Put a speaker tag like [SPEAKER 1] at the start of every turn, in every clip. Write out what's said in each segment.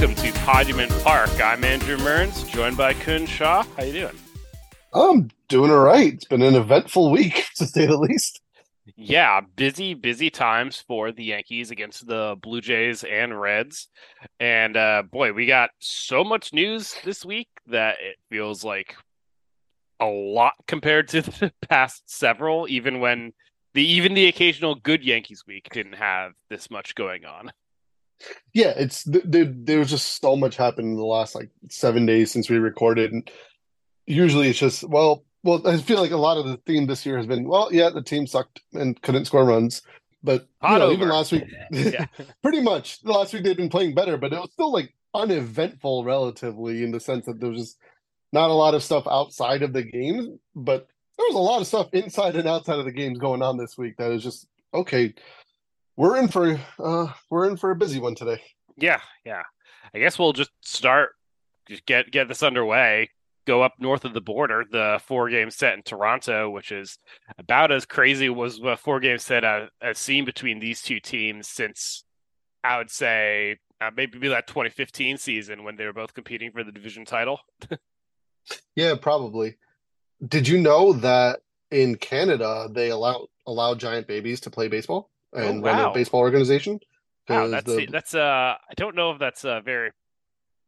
[SPEAKER 1] Welcome to Podument Park. I'm Andrew Mearns, joined by Kunj Shah. How you doing?
[SPEAKER 2] I'm doing all right. It's been an eventful week, to say the least.
[SPEAKER 1] Yeah, busy, busy times for the Yankees against the Blue Jays and Reds. And uh boy, we got so much news this week that it feels like a lot compared to the past several, even when the even the occasional good Yankees week didn't have this much going on.
[SPEAKER 2] Yeah, it's there. There was just so much happened in the last like seven days since we recorded, and usually it's just well, well. I feel like a lot of the theme this year has been well, yeah, the team sucked and couldn't score runs, but you know, even last week,
[SPEAKER 1] Yeah.
[SPEAKER 2] pretty much the last week they've been playing better, but it was still like uneventful relatively in the sense that there was just not a lot of stuff outside of the games, but there was a lot of stuff inside and outside of the games going on this week that was just okay. We're in for uh we're in for a busy one today.
[SPEAKER 1] Yeah, yeah. I guess we'll just start just get get this underway. Go up north of the border, the four game set in Toronto, which is about as crazy was a four game set I- I've seen between these two teams since I would say uh, maybe that 2015 season when they were both competing for the division title.
[SPEAKER 2] Yeah, probably. Did you know that in Canada they allow allow giant babies to play baseball and run
[SPEAKER 1] wow.
[SPEAKER 2] a baseball organization?
[SPEAKER 1] Wow, that's
[SPEAKER 2] the-
[SPEAKER 1] that's uh I don't know if that's uh very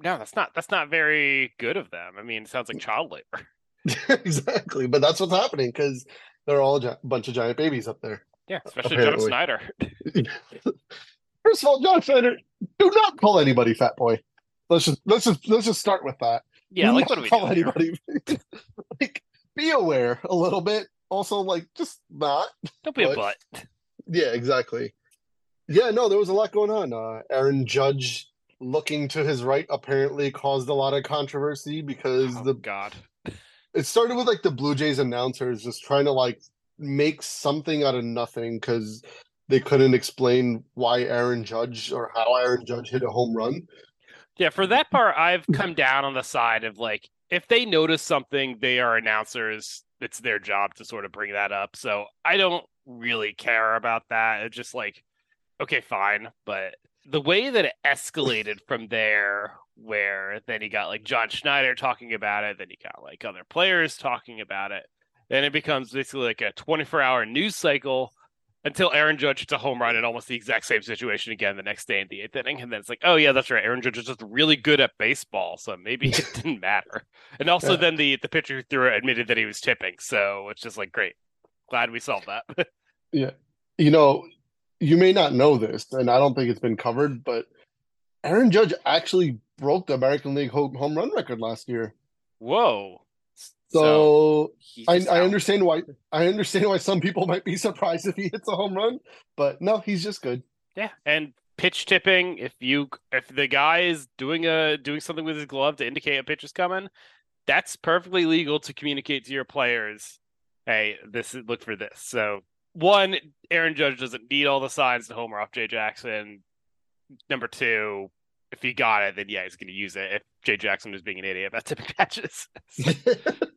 [SPEAKER 1] no, that's not that's not very good of them. I mean, it sounds like child labor.
[SPEAKER 2] exactly, but that's what's happening because they're all a gi- bunch of giant babies up there.
[SPEAKER 1] Yeah, especially John Schneider.
[SPEAKER 2] First of all, John Schneider, do not call anybody fat boy. Let's just let's just let's just start with that.
[SPEAKER 1] Yeah,
[SPEAKER 2] Do
[SPEAKER 1] like what do we
[SPEAKER 2] call anybody like be aware a little bit. Also, like just not.
[SPEAKER 1] Don't be a butt.
[SPEAKER 2] Yeah, exactly. Yeah, no, there was a lot going on. Uh, Aaron Judge looking to his right apparently caused a lot of controversy because
[SPEAKER 1] Oh
[SPEAKER 2] the
[SPEAKER 1] God.
[SPEAKER 2] it started with like the Blue Jays announcers just trying to like make something out of nothing because they couldn't explain why Aaron Judge or how Aaron Judge hit a home run.
[SPEAKER 1] Yeah, for that part, I've come down on the side of like if they notice something, they are announcers. It's their job to sort of bring that up. So I don't really care about that. It's just like, okay, fine. But the way that it escalated from there, where then he got like John Schneider talking about it, then he got like other players talking about it, then it becomes basically like a 24 hour news cycle until Aaron Judge hits a home run in almost the exact same situation again the next day in the eighth inning. And then it's like, oh, yeah, that's right. Aaron Judge is just really good at baseball. So maybe it didn't matter. And also,
[SPEAKER 2] Yeah.
[SPEAKER 1] then the, the pitcher who threw it admitted that he was tipping. So it's just like, great. Glad we solved that.
[SPEAKER 2] Yeah. You know, you may not know this, and I don't think it's been covered, but Aaron Judge actually broke the American League home run record last year.
[SPEAKER 1] Whoa.
[SPEAKER 2] So, I, I understand why I understand why some people might be surprised if he hits a home run, but no, he's just good.
[SPEAKER 1] Yeah, and pitch tipping. If you if the guy is doing a doing something with his glove to indicate a pitch is coming, that's perfectly legal to communicate to your players. Hey, this is look for this. So one, Aaron Judge doesn't need all the signs to homer off Jay Jackson. Number two, if he got it, then yeah, he's going to use it. If Jay Jackson is being an idiot about tipping catches,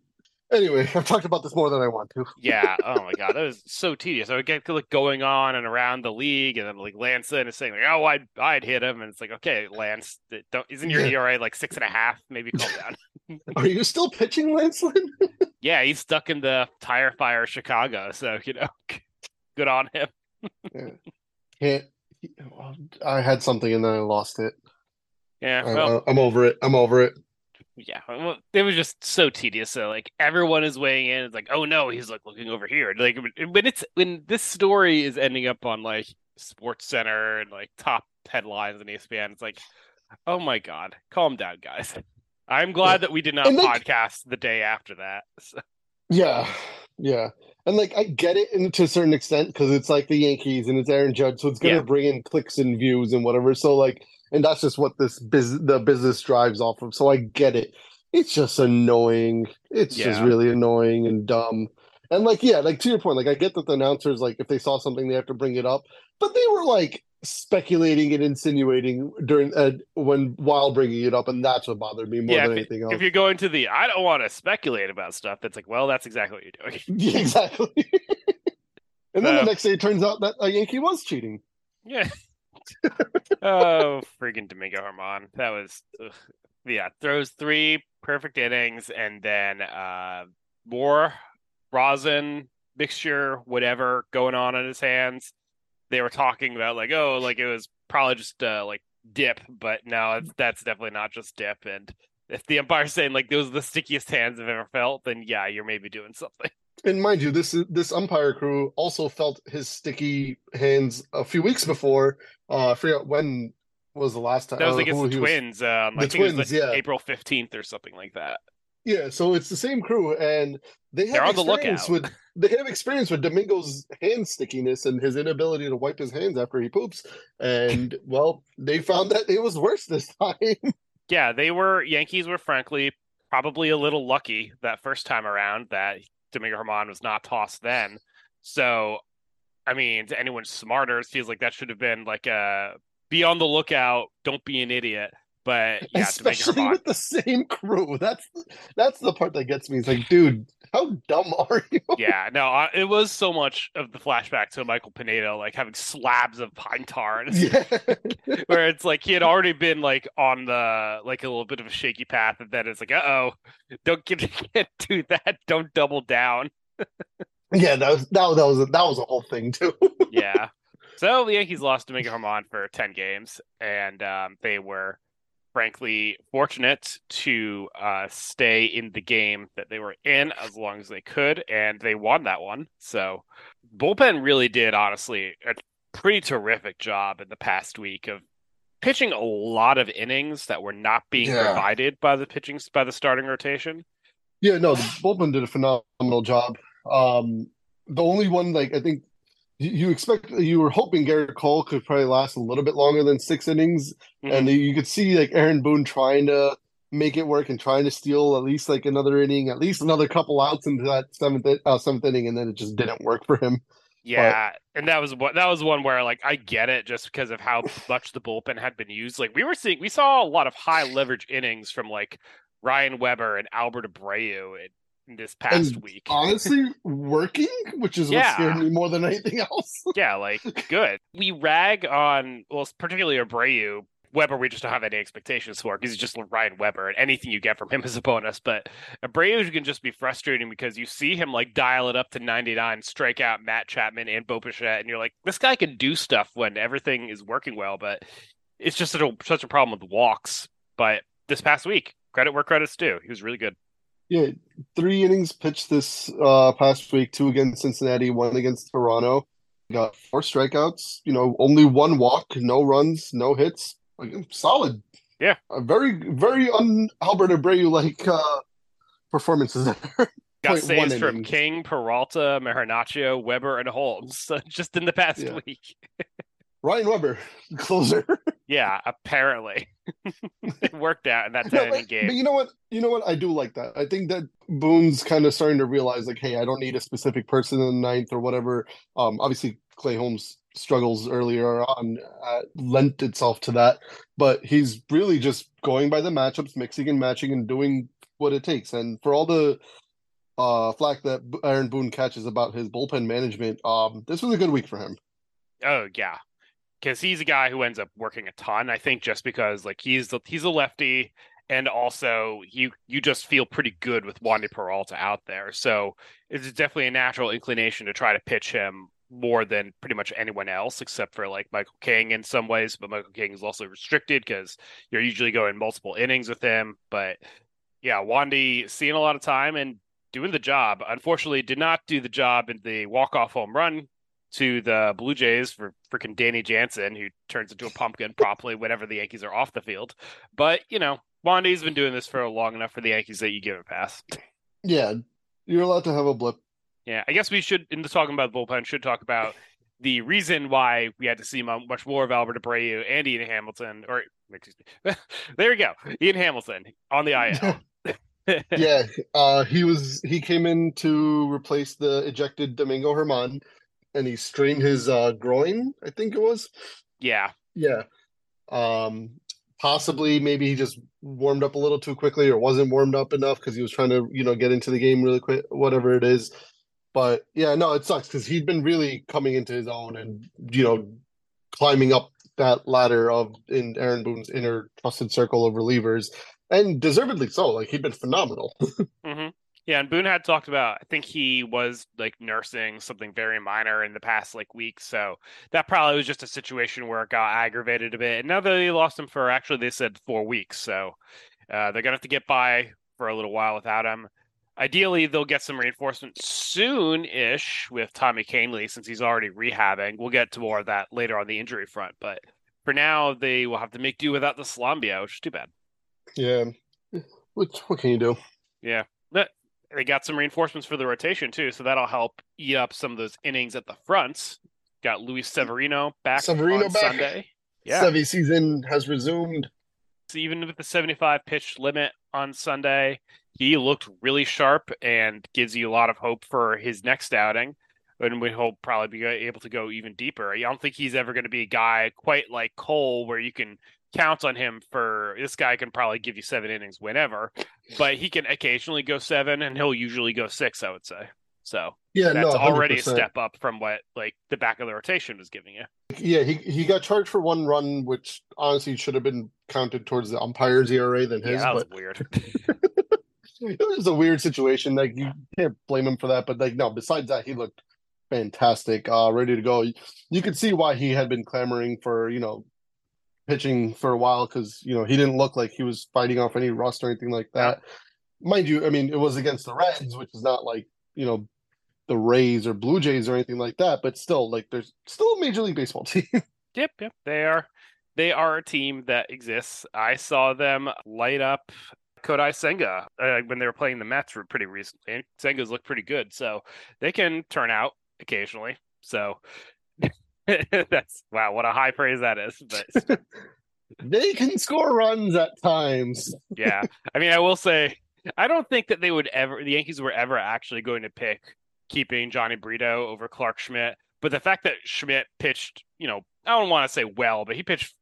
[SPEAKER 2] anyway, I've talked about this more than I want to.
[SPEAKER 1] yeah. Oh my god, that was so tedious. I would get like going on and around the league, and then like Lance Lynn is saying like, "Oh, I'd I'd hit him," and it's like, okay, Lance, don't isn't your
[SPEAKER 2] Yeah.
[SPEAKER 1] ERA like six and a half? Maybe calm down.
[SPEAKER 2] Are you still pitching, Lance Lynn?
[SPEAKER 1] yeah, he's stuck in the tire fire Chicago, so you know, good on him.
[SPEAKER 2] Can't. I had something and then I lost it.
[SPEAKER 1] Yeah, well,
[SPEAKER 2] I, I'm over it. I'm over it.
[SPEAKER 1] Yeah, well, it was just so tedious. So like everyone is weighing in. It's like, oh no, he's like looking over here. Like when- it's when this story is ending up on like Sports Center and like top headlines and E ESPN, it's like, oh my god, calm down, guys. I'm glad that we did not
[SPEAKER 2] And, like-
[SPEAKER 1] podcast the day after that. So,
[SPEAKER 2] Yeah, yeah, and like I get it in, to a certain extent because it's like the Yankees and it's Aaron Judge, so it's gonna
[SPEAKER 1] Yeah.
[SPEAKER 2] bring in clicks and views and whatever. So like, and that's just what this biz the business drives off of. So I get it. It's just annoying. It's just really annoying and dumb. And like, yeah, like to your point, like I get that the announcers, like if they saw something, they have to bring it up, but they were like speculating and insinuating during uh, when while bringing it up, and that's what bothered me more
[SPEAKER 1] yeah,
[SPEAKER 2] than anything else.
[SPEAKER 1] if you're going to the, I don't want to speculate about stuff. That's like, well, that's exactly what you're doing.
[SPEAKER 2] Yeah, exactly. and then the next day, it turns out that a Yankee was cheating.
[SPEAKER 1] Yeah. oh, freaking Domingo Germán. That was, ugh. yeah, throws three perfect innings and then uh more rosin mixture, whatever going on in his hands. They were talking about like, oh, like it was probably just uh like dip, but no, that's definitely not just dip. And if the umpire's saying like those are the stickiest hands I've ever felt, then yeah, you're maybe doing something.
[SPEAKER 2] And mind you, this this umpire crew also felt his sticky hands a few weeks before. Uh, I forget when was the last time.
[SPEAKER 1] That was
[SPEAKER 2] uh,
[SPEAKER 1] against
[SPEAKER 2] who
[SPEAKER 1] the
[SPEAKER 2] he was-
[SPEAKER 1] Twins. Um, I
[SPEAKER 2] the
[SPEAKER 1] think it was
[SPEAKER 2] Twins,
[SPEAKER 1] like
[SPEAKER 2] yeah.
[SPEAKER 1] April fifteenth or something like that.
[SPEAKER 2] Yeah, so it's the same crew, and they have
[SPEAKER 1] the
[SPEAKER 2] experience
[SPEAKER 1] lookout.
[SPEAKER 2] with they have experience with Domingo's hand stickiness and his inability to wipe his hands after he poops. And well, they found that it was worse this time.
[SPEAKER 1] Yeah, they were Yankees were frankly probably a little lucky that first time around that Domingo Germán was not tossed then. So, I mean, to anyone smarter, it feels like that should have been like a be on the lookout, don't be an idiot. But yeah,
[SPEAKER 2] especially with the same crew. That's that's the part that gets me. It's like, dude, how dumb are you?
[SPEAKER 1] Yeah, no, uh, it was so much of the flashback to Michael Pineda, like having slabs of pine tar, and
[SPEAKER 2] yeah,
[SPEAKER 1] where it's like he had already been like on the like a little bit of a shaky path, and then it's like, uh oh, don't get can't do that, don't double down.
[SPEAKER 2] yeah. That was that, was- that was a, that was a whole thing too.
[SPEAKER 1] yeah. So the Yankees lost to Domingo Germán for 10 games, and um, they were frankly fortunate to uh, stay in the game that they were in as long as they could, and they won that one. So bullpen really did, honestly, a pretty terrific job in the past week of pitching a lot of innings that were not being
[SPEAKER 2] Yeah.
[SPEAKER 1] provided by the pitching by the starting rotation.
[SPEAKER 2] Yeah, no, the bullpen did a phenomenal job. Um, the only one, like I think you, expect, you were hoping Gerrit Cole could probably last a little bit longer than six innings, and you could see like Aaron Boone trying to make it work and trying to steal at least like another inning, at least another couple outs into that seventh uh, seventh inning, and then it just didn't work for him.
[SPEAKER 1] Yeah, and that was what that was one where like I get it just because of how much the bullpen had been used. Like we were seeing, we saw a lot of high leverage innings from like Ryan Weber and Albert Abreu in this past
[SPEAKER 2] And
[SPEAKER 1] week.
[SPEAKER 2] Honestly, working, which is
[SPEAKER 1] Yeah.
[SPEAKER 2] what scared me more than anything else.
[SPEAKER 1] yeah, like good. We rag on well, particularly Abreu. Weber, we just don't have any expectations for because he's just Ryan Weber, and anything you get from him is a bonus. But Abreu can just be frustrating because you see him like dial it up to 99, strike out Matt Chapman and Bo Bichette, and you're like, this guy can do stuff when everything is working well, but it's just such a, such a problem with walks. But this past week, credit where credit's due, he was really good.
[SPEAKER 2] Yeah, three innings pitched this uh past week, two against Cincinnati, one against Toronto. Got four strikeouts, you know, only one walk, no runs, no hits. Like solid.
[SPEAKER 1] Yeah.
[SPEAKER 2] A very, very un Albert Abreu like uh, performances there.
[SPEAKER 1] Got
[SPEAKER 2] 0.1
[SPEAKER 1] saves from
[SPEAKER 2] innings.
[SPEAKER 1] King, Peralta, Marinaccio, Weber, and Holmes just in the past
[SPEAKER 2] Yeah.
[SPEAKER 1] week.
[SPEAKER 2] Ryan Weber, closer.
[SPEAKER 1] Yeah, apparently it worked out in that
[SPEAKER 2] No,
[SPEAKER 1] 10 inning
[SPEAKER 2] but,
[SPEAKER 1] game.
[SPEAKER 2] but you know what? You know what? I do like that. I think that Boone's kind of starting to realize, like, hey, I don't need a specific person in the ninth or whatever. Um, obviously, Clay Holmes struggles earlier on uh, lent itself to that, but he's really just going by the matchups, mixing and matching, and doing what it takes. And for all the uh flack that Aaron Boone catches about his bullpen management, um, this was a good week for him.
[SPEAKER 1] Oh yeah, because he's a guy who ends up working a ton. I think just because like he's the, he's a lefty, and also you you just feel pretty good with Wandy Peralta out there. So it's definitely a natural inclination to try to pitch him more than pretty much anyone else, except for like Michael King in some ways. But Michael King is also restricted because you're usually going multiple innings with him. But yeah, Wandy seeing a lot of time and doing the job. Unfortunately, did not do the job in the walk off home run to the Blue Jays for freaking Danny Jansen, who turns into a pumpkin promptly whenever the Yankees are off the field. But you know, Wandy's been doing this for long enough for the Yankees that you give it a pass.
[SPEAKER 2] Yeah, you're allowed to have a blip.
[SPEAKER 1] Yeah, I guess we should, in the talking about the bullpen, should talk about the reason why we had to see much more of Albert Abreu and Ian Hamilton, or excuse me, there we go, Ian Hamilton on the IL.
[SPEAKER 2] yeah, uh, he was he came in to replace the ejected Domingo Germán, and he strained his uh, groin. I think it was.
[SPEAKER 1] yeah,
[SPEAKER 2] Yeah. Um, possibly maybe he just warmed up a little too quickly or wasn't warmed up enough because he was trying to, you know, get into the game really quick, whatever it is. But yeah, no, it sucks because he'd been really coming into his own and, you know, climbing up that ladder of in Aaron Boone's inner trusted circle of relievers, and deservedly so. Like he'd been phenomenal.
[SPEAKER 1] hmm Yeah, and Boone had talked about. I think he was like nursing something very minor in the past like week, so that probably was just a situation where it got aggravated a bit. And now that they lost him for actually, they said four weeks, so uh, they're gonna have to get by for a little while without him. Ideally, they'll get some reinforcement soon-ish with Tommy Kahnle since he's already rehabbing. We'll get to more of that later on the injury front, but for now, they will have to make do without the Salambia, which is too bad.
[SPEAKER 2] Yeah. What what can you do?
[SPEAKER 1] Yeah. They got some reinforcements for the rotation too, so that'll help eat up some of those innings at the fronts. Got Luis mm-hmm. Severino back
[SPEAKER 2] Severino
[SPEAKER 1] on
[SPEAKER 2] back.
[SPEAKER 1] Sunday. Yeah.
[SPEAKER 2] Sevy season has resumed.
[SPEAKER 1] So even with the 75 pitch limit on Sunday, he looked really sharp and gives you a lot of hope for his next outing. And we hope probably be able to go even deeper. I don't think he's ever going to be a guy quite like Cole where you can count on him for this guy can probably give you seven innings whenever, but he can occasionally go seven and he'll usually go six, I would say. So
[SPEAKER 2] Yeah,
[SPEAKER 1] that's
[SPEAKER 2] no,
[SPEAKER 1] already a step up from what like the back of the rotation was giving you.
[SPEAKER 2] Yeah, he he got charged for one run, which honestly should have been counted towards the umpire's ERA than
[SPEAKER 1] Yeah,
[SPEAKER 2] his.
[SPEAKER 1] that was
[SPEAKER 2] but
[SPEAKER 1] weird.
[SPEAKER 2] it was a weird situation. Like you can't blame him for that. But like no, besides that, he looked fantastic, uh, ready to go. You could see why he had been clamoring for you know pitching for a while because you know he didn't look like he was fighting off any rust or anything like that. Mind you, I mean it was against the Reds, which is not like you know the Rays or Blue Jays or anything like that, but still like there's still a Major League Baseball team.
[SPEAKER 1] Yep, yep. They are they are a team that exists. I saw them light up Kodai Senga uh, when they were playing the Mets pretty recently. And Senga's looked pretty good, so they can turn out occasionally. So that's wow, what a high praise that is. But
[SPEAKER 2] they can score runs at times.
[SPEAKER 1] yeah, I mean, I will say, I don't think that they would ever, the Yankees were ever actually going to pick keeping Jhony Brito over Clarke Schmidt. But the fact that Schmidt pitched, you know, I don't want to say well, but he pitched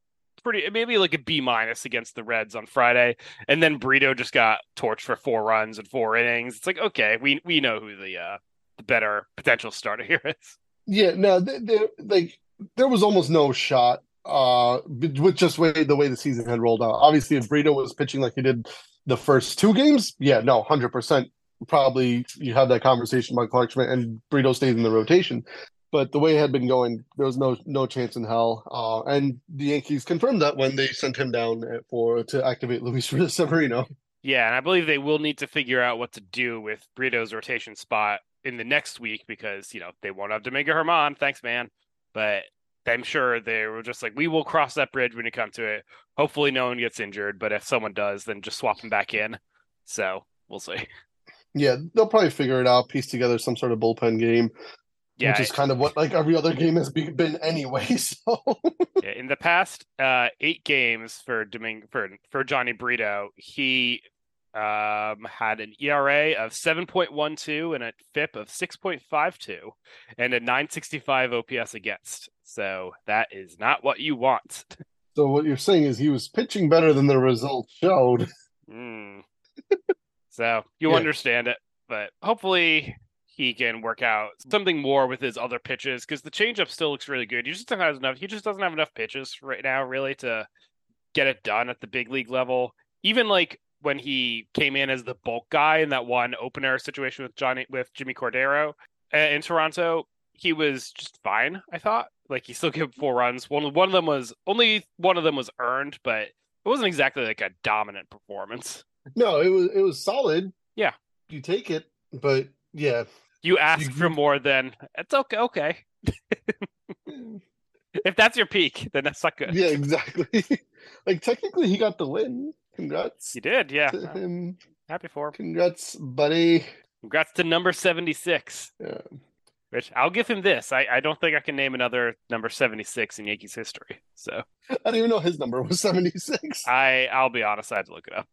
[SPEAKER 1] pretty, maybe like a B minus against the Reds on Friday, and then Brito just got torched for four runs and four innings. It's like okay, we we know who the uh, the better potential starter here is.
[SPEAKER 2] Yeah, no, they, like there was almost no shot uh with just way the way the season had rolled out. Obviously, if Brito was pitching like he did the first two games, yeah, no, hundred percent. Probably you have that conversation about Clarke Schmidt and Brito stays in the rotation. But the way it had been going, there was no no chance in hell. Uh, and the Yankees confirmed that when they sent him down for to activate Luis Severino.
[SPEAKER 1] Yeah, and I believe they will need to figure out what to do with Brito's rotation spot in the next week because you know they won't have Domingo Germán. Thanks, man. But I'm sure they were just like, we will cross that bridge when you come to it. Hopefully, no one gets injured, but if someone does, then just swap them back in. So we'll see.
[SPEAKER 2] Yeah, they'll probably figure it out, piece together some sort of bullpen game,
[SPEAKER 1] Yeah,
[SPEAKER 2] which is kind of what like every other game has been anyway. So
[SPEAKER 1] Yeah, in the past uh, eight games for Domingue for for Jhony Brito, he um, had an ERA of seven point one two and a FIP of six point five two, and a nine sixty five OPS against. So that is not what you want.
[SPEAKER 2] So what you're saying is he was pitching better than the results showed.
[SPEAKER 1] Mm. so you
[SPEAKER 2] Yeah.
[SPEAKER 1] understand it, but hopefully he can work out something more with his other pitches because the changeup still looks really good. He just doesn't have enough. He just doesn't have enough pitches right now, really, to get it done at the big league level. Even like when he came in as the bulk guy in that one opener situation with Johnny with Jimmy Cordero uh, in Toronto, he was just fine. I thought like he still gave four runs. One one of them was only one of them was earned, but it wasn't exactly like a dominant performance.
[SPEAKER 2] No, it was it was solid.
[SPEAKER 1] Yeah.
[SPEAKER 2] you take it, but yeah,
[SPEAKER 1] You ask for more than it's okay. Okay, if that's your peak, then that's not good.
[SPEAKER 2] yeah, exactly. like technically, he got the win. Congrats
[SPEAKER 1] You did, yeah. Happy for him.
[SPEAKER 2] Congrats, buddy.
[SPEAKER 1] Congrats to number seventy-six.
[SPEAKER 2] Yeah.
[SPEAKER 1] Which I'll give him this. I, I don't think I can name another number seventy-six in Yankees history. So
[SPEAKER 2] I didn't even know his number was seventy six.
[SPEAKER 1] I I'll be honest. I had to look it up.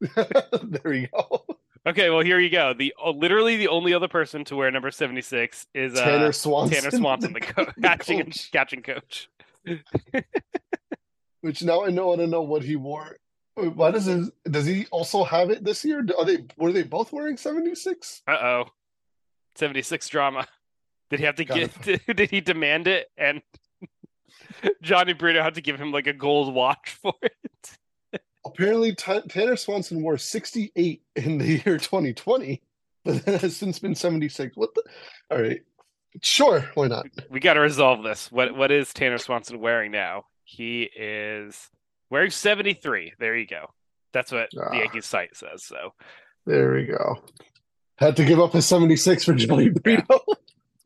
[SPEAKER 2] there you go.
[SPEAKER 1] Okay, well here you go. The oh, literally the only other person to wear number seventy-six is uh,
[SPEAKER 2] Tanner Swanson.
[SPEAKER 1] Tanner Swanson, the, co-
[SPEAKER 2] the
[SPEAKER 1] catching
[SPEAKER 2] coach.
[SPEAKER 1] catching coach.
[SPEAKER 2] Which now I know I don't know what he wore. Wait, Why does his does he also have it this year? Are they were they both wearing seventy six?
[SPEAKER 1] Uh oh. 76 drama. Did he have to get did he demand it and Jhony Brito had to give him like a gold watch for it?
[SPEAKER 2] Apparently, Ta Tanner Swanson wore sixty eight in the year twenty twenty, but then has since been seventy six. What the? All right, sure, why not?
[SPEAKER 1] We got to resolve this. What what is Tanner Swanson wearing now? He is wearing 73. There you go. That's what
[SPEAKER 2] Ah.
[SPEAKER 1] the Yankees site says. So
[SPEAKER 2] There we go. Had to give up his seventy six for Jhony Brito.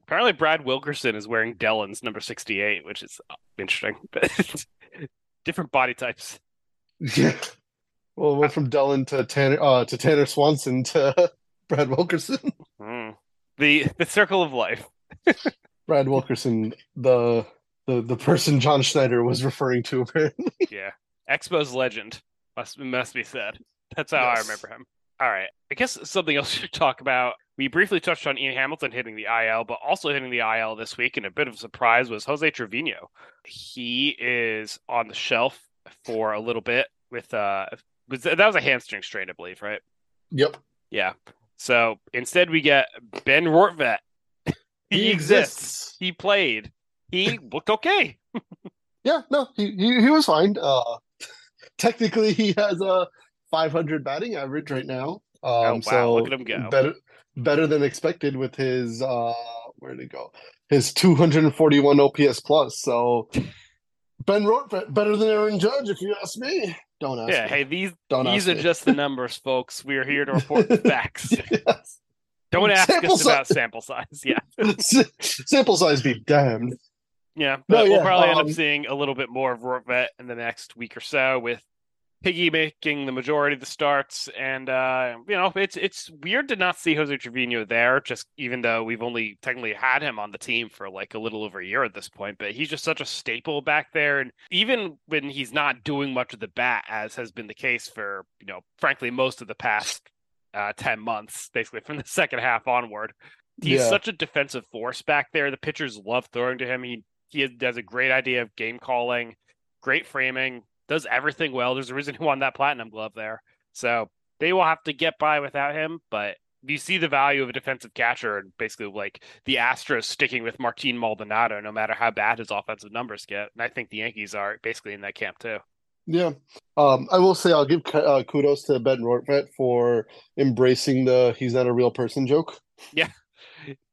[SPEAKER 1] apparently Brad Wilkerson is wearing Dellin's number 68, which is interesting. But different body types.
[SPEAKER 2] Yeah. Well, it went from Dellin to Tanner uh, to Tanner Swanson to Brad Wilkerson.
[SPEAKER 1] Hmm. The the circle of life.
[SPEAKER 2] Brad Wilkerson, the the the person John Schneider was referring to apparently.
[SPEAKER 1] Yeah. Expos legend. Must must be said. That's how I remember him. All right. I guess something else to talk about. We briefly touched on Ian Hamilton hitting the IL, but also hitting the IL this week, and a bit of a surprise was Jose Trevino. He is on the shelf for a little bit with uh was that was a hamstring strain, I believe, right?
[SPEAKER 2] Yep.
[SPEAKER 1] Yeah. So instead we get Ben Rortvedt. he, exists. He played. He looked okay.
[SPEAKER 2] Yeah, no, he, he he was fine. Uh technically he has a 500 batting average right now. Um
[SPEAKER 1] Oh, wow,
[SPEAKER 2] so
[SPEAKER 1] look at him go.
[SPEAKER 2] better better than expected with his uh where did it go? His 241 OPS plus. So Ben Rortvedt better than Aaron Judge if you ask me. Don't ask
[SPEAKER 1] Yeah,
[SPEAKER 2] me.
[SPEAKER 1] hey, these
[SPEAKER 2] Don't
[SPEAKER 1] these are
[SPEAKER 2] me.
[SPEAKER 1] just the numbers, folks. We are here to report the facts.
[SPEAKER 2] Yes.
[SPEAKER 1] Don't ask
[SPEAKER 2] Sample
[SPEAKER 1] us about sample size. Yeah.
[SPEAKER 2] Sample size be damned.
[SPEAKER 1] Yeah.
[SPEAKER 2] No,
[SPEAKER 1] But we'll
[SPEAKER 2] yeah,
[SPEAKER 1] probably end
[SPEAKER 2] um,
[SPEAKER 1] up seeing a little bit more of Rortvedt in the next week or so with Piggy making the majority of the starts. And uh, you know, it's it's weird to not see Jose Trevino there, just even though we've only technically had him on the team for like a little over a year at this point, but he's just such a staple back there. And even when he's not doing much of the bat, as has been the case for, you know, frankly, most of the past uh, 10 months, basically from the second half onward. He's
[SPEAKER 2] Yeah.
[SPEAKER 1] such a defensive force back there. The pitchers love throwing to him. He he has a great idea of game calling, great framing, does everything well. There's a reason he won that platinum glove there. So they will have to get by without him, but you see the value of a defensive catcher and basically like the Astros sticking with Martin Maldonado no matter how bad his offensive numbers get. And I think the Yankees are basically in that camp too.
[SPEAKER 2] Yeah. Um, I will say I'll give uh, kudos to Ben Rortvedt for embracing the he's not a real person joke.
[SPEAKER 1] Yeah.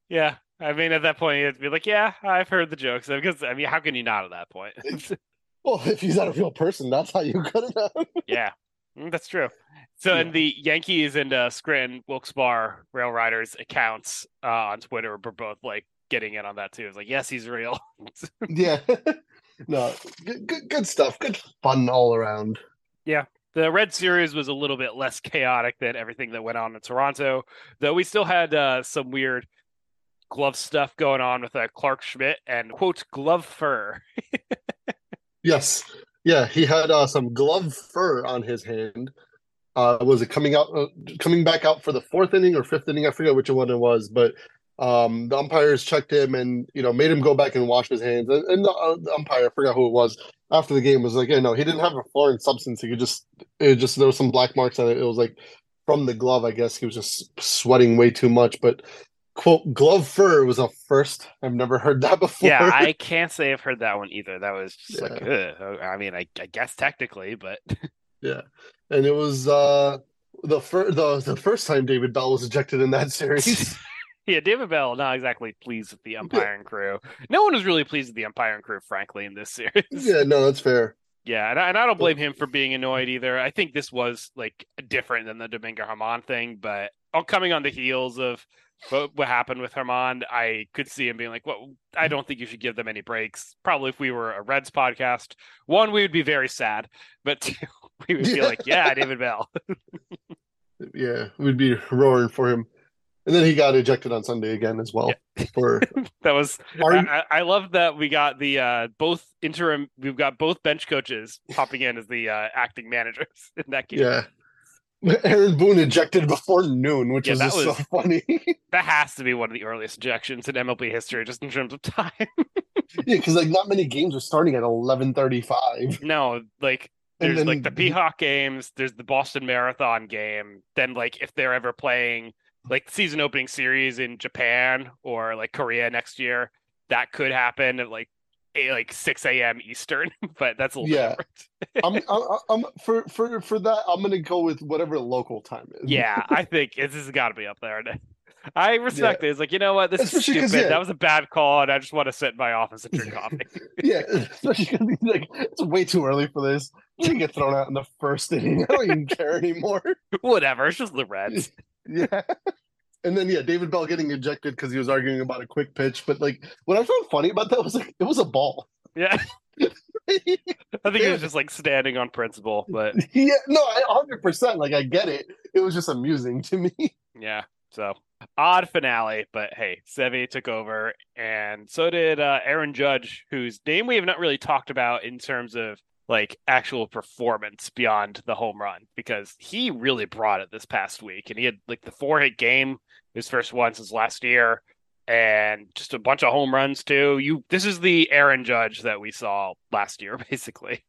[SPEAKER 1] Yeah. I mean, at that point, you'd be like, yeah, I've heard the jokes. Because, I mean, how can you not at that point?
[SPEAKER 2] Well, if he's not a real person, that's how you cut it out.
[SPEAKER 1] Yeah, Mm, that's true. So,
[SPEAKER 2] Yeah.
[SPEAKER 1] in the Yankees and uh, Scranton Wilkes Barre Rail Riders accounts uh, on Twitter were both like getting in on that too. It's like, yes, he's real.
[SPEAKER 2] yeah. no, good, good, good stuff. Good fun all around. Yeah.
[SPEAKER 1] The Red Series was a little bit less chaotic than everything that went on in Toronto, though we still had uh, some weird glove stuff going on with uh, Clarke Schmidt and quote glove fur.
[SPEAKER 2] Yes. Yeah, he had uh, some glove fur on his hand. Uh, was it coming out, uh, coming back out for the fourth inning or fifth inning? I forget which one it was, but um, the umpires checked him and you know made him go back and wash his hands. And, and the, uh, the umpire, I forgot who it was, after the game was like, "Yeah, no, he didn't have a foreign substance. He could just, it just there was some black marks on it. It was like from the glove. I guess he was just sweating way too much. But quote glove fur was a first. I've never heard that before.
[SPEAKER 1] Yeah, I can't say I've heard that one either. That was just like, ugh. I mean, I, I guess technically, but
[SPEAKER 2] Yeah, and it was uh the first the the first time David Bell was ejected in that series.
[SPEAKER 1] yeah, David Bell not exactly pleased with the umpiring crew. No one was really pleased with the umpiring crew, frankly, in this series.
[SPEAKER 2] yeah, no, that's fair.
[SPEAKER 1] Yeah, and I, and I don't blame him for being annoyed either. I think this was like different than the Domingo Germán thing, but all coming on the heels of what, what happened with Germán, I could see him being like, "Well, I don't think you should give them any breaks." Probably if we were a Reds podcast, one we would be very sad, but two, we would be
[SPEAKER 2] Yeah.
[SPEAKER 1] like, "Yeah, David Bell."
[SPEAKER 2] Yeah, we'd be roaring for him. And then he got ejected on Sunday again as well for
[SPEAKER 1] that was.
[SPEAKER 2] Are-
[SPEAKER 1] I I love that we got the uh both interim. We've got both bench coaches popping in as the uh, acting managers in that game.
[SPEAKER 2] yeah. Aaron Boone ejected before noon, which
[SPEAKER 1] Yeah,
[SPEAKER 2] was
[SPEAKER 1] that
[SPEAKER 2] just so funny.
[SPEAKER 1] That has to be one of the earliest ejections in MLB history, just in terms of time.
[SPEAKER 2] yeah, because like not many games are starting at eleven thirty-five.
[SPEAKER 1] No, like there's like the
[SPEAKER 2] then-
[SPEAKER 1] Peacock games, there's the Boston Marathon game. Then like if they're ever playing like season opening series in Japan or like Korea next year, that could happen at like a, like six a.m. Eastern. but that's a little
[SPEAKER 2] Yeah.
[SPEAKER 1] different.
[SPEAKER 2] I'm, I'm, I'm for for for that. I'm gonna go with whatever local time is.
[SPEAKER 1] Yeah, I think this has got to be up there. I respect it. It's like you know what, this
[SPEAKER 2] Especially
[SPEAKER 1] is stupid.
[SPEAKER 2] yeah.
[SPEAKER 1] That was a bad call, and I just want to sit in my office and drink coffee.
[SPEAKER 2] yeah. Especially 'cause he's like it's way too early for this. You can get thrown out in the first inning. I don't even care anymore.
[SPEAKER 1] Whatever, it's just the Reds.
[SPEAKER 2] Yeah. And then yeah, David Bell getting ejected because he was arguing about a quick pitch. But like what I found funny about that was like it was a ball.
[SPEAKER 1] Yeah, I think he was just like standing on principle, but
[SPEAKER 2] yeah, no, hundred percent like I get it. It was just amusing to me.
[SPEAKER 1] yeah. So odd finale, but hey, Sevy took over, and so did uh, Aaron Judge, whose name we have not really talked about in terms of like actual performance beyond the home run, because he really brought it this past week, and he had like the four hit game, his first one since last year, and just a bunch of home runs too. You, this is the Aaron Judge that we saw last year, basically.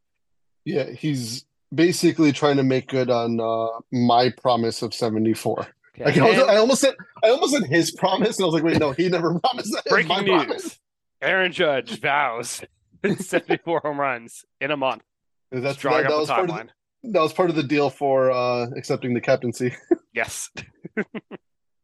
[SPEAKER 2] Yeah, he's basically trying to make good on uh, my promise of seventy four. Like, I, was- I almost said I almost said his promise, and I was like, wait, no, he never promised that.
[SPEAKER 1] Breaking
[SPEAKER 2] my
[SPEAKER 1] news:
[SPEAKER 2] promise.
[SPEAKER 1] Aaron Judge vows 74 home runs in a month.
[SPEAKER 2] That's
[SPEAKER 1] That's
[SPEAKER 2] that,
[SPEAKER 1] drawing
[SPEAKER 2] that
[SPEAKER 1] up
[SPEAKER 2] was
[SPEAKER 1] the
[SPEAKER 2] part of
[SPEAKER 1] timeline.
[SPEAKER 2] the, that was part of the deal for uh, accepting the captaincy.
[SPEAKER 1] Yes.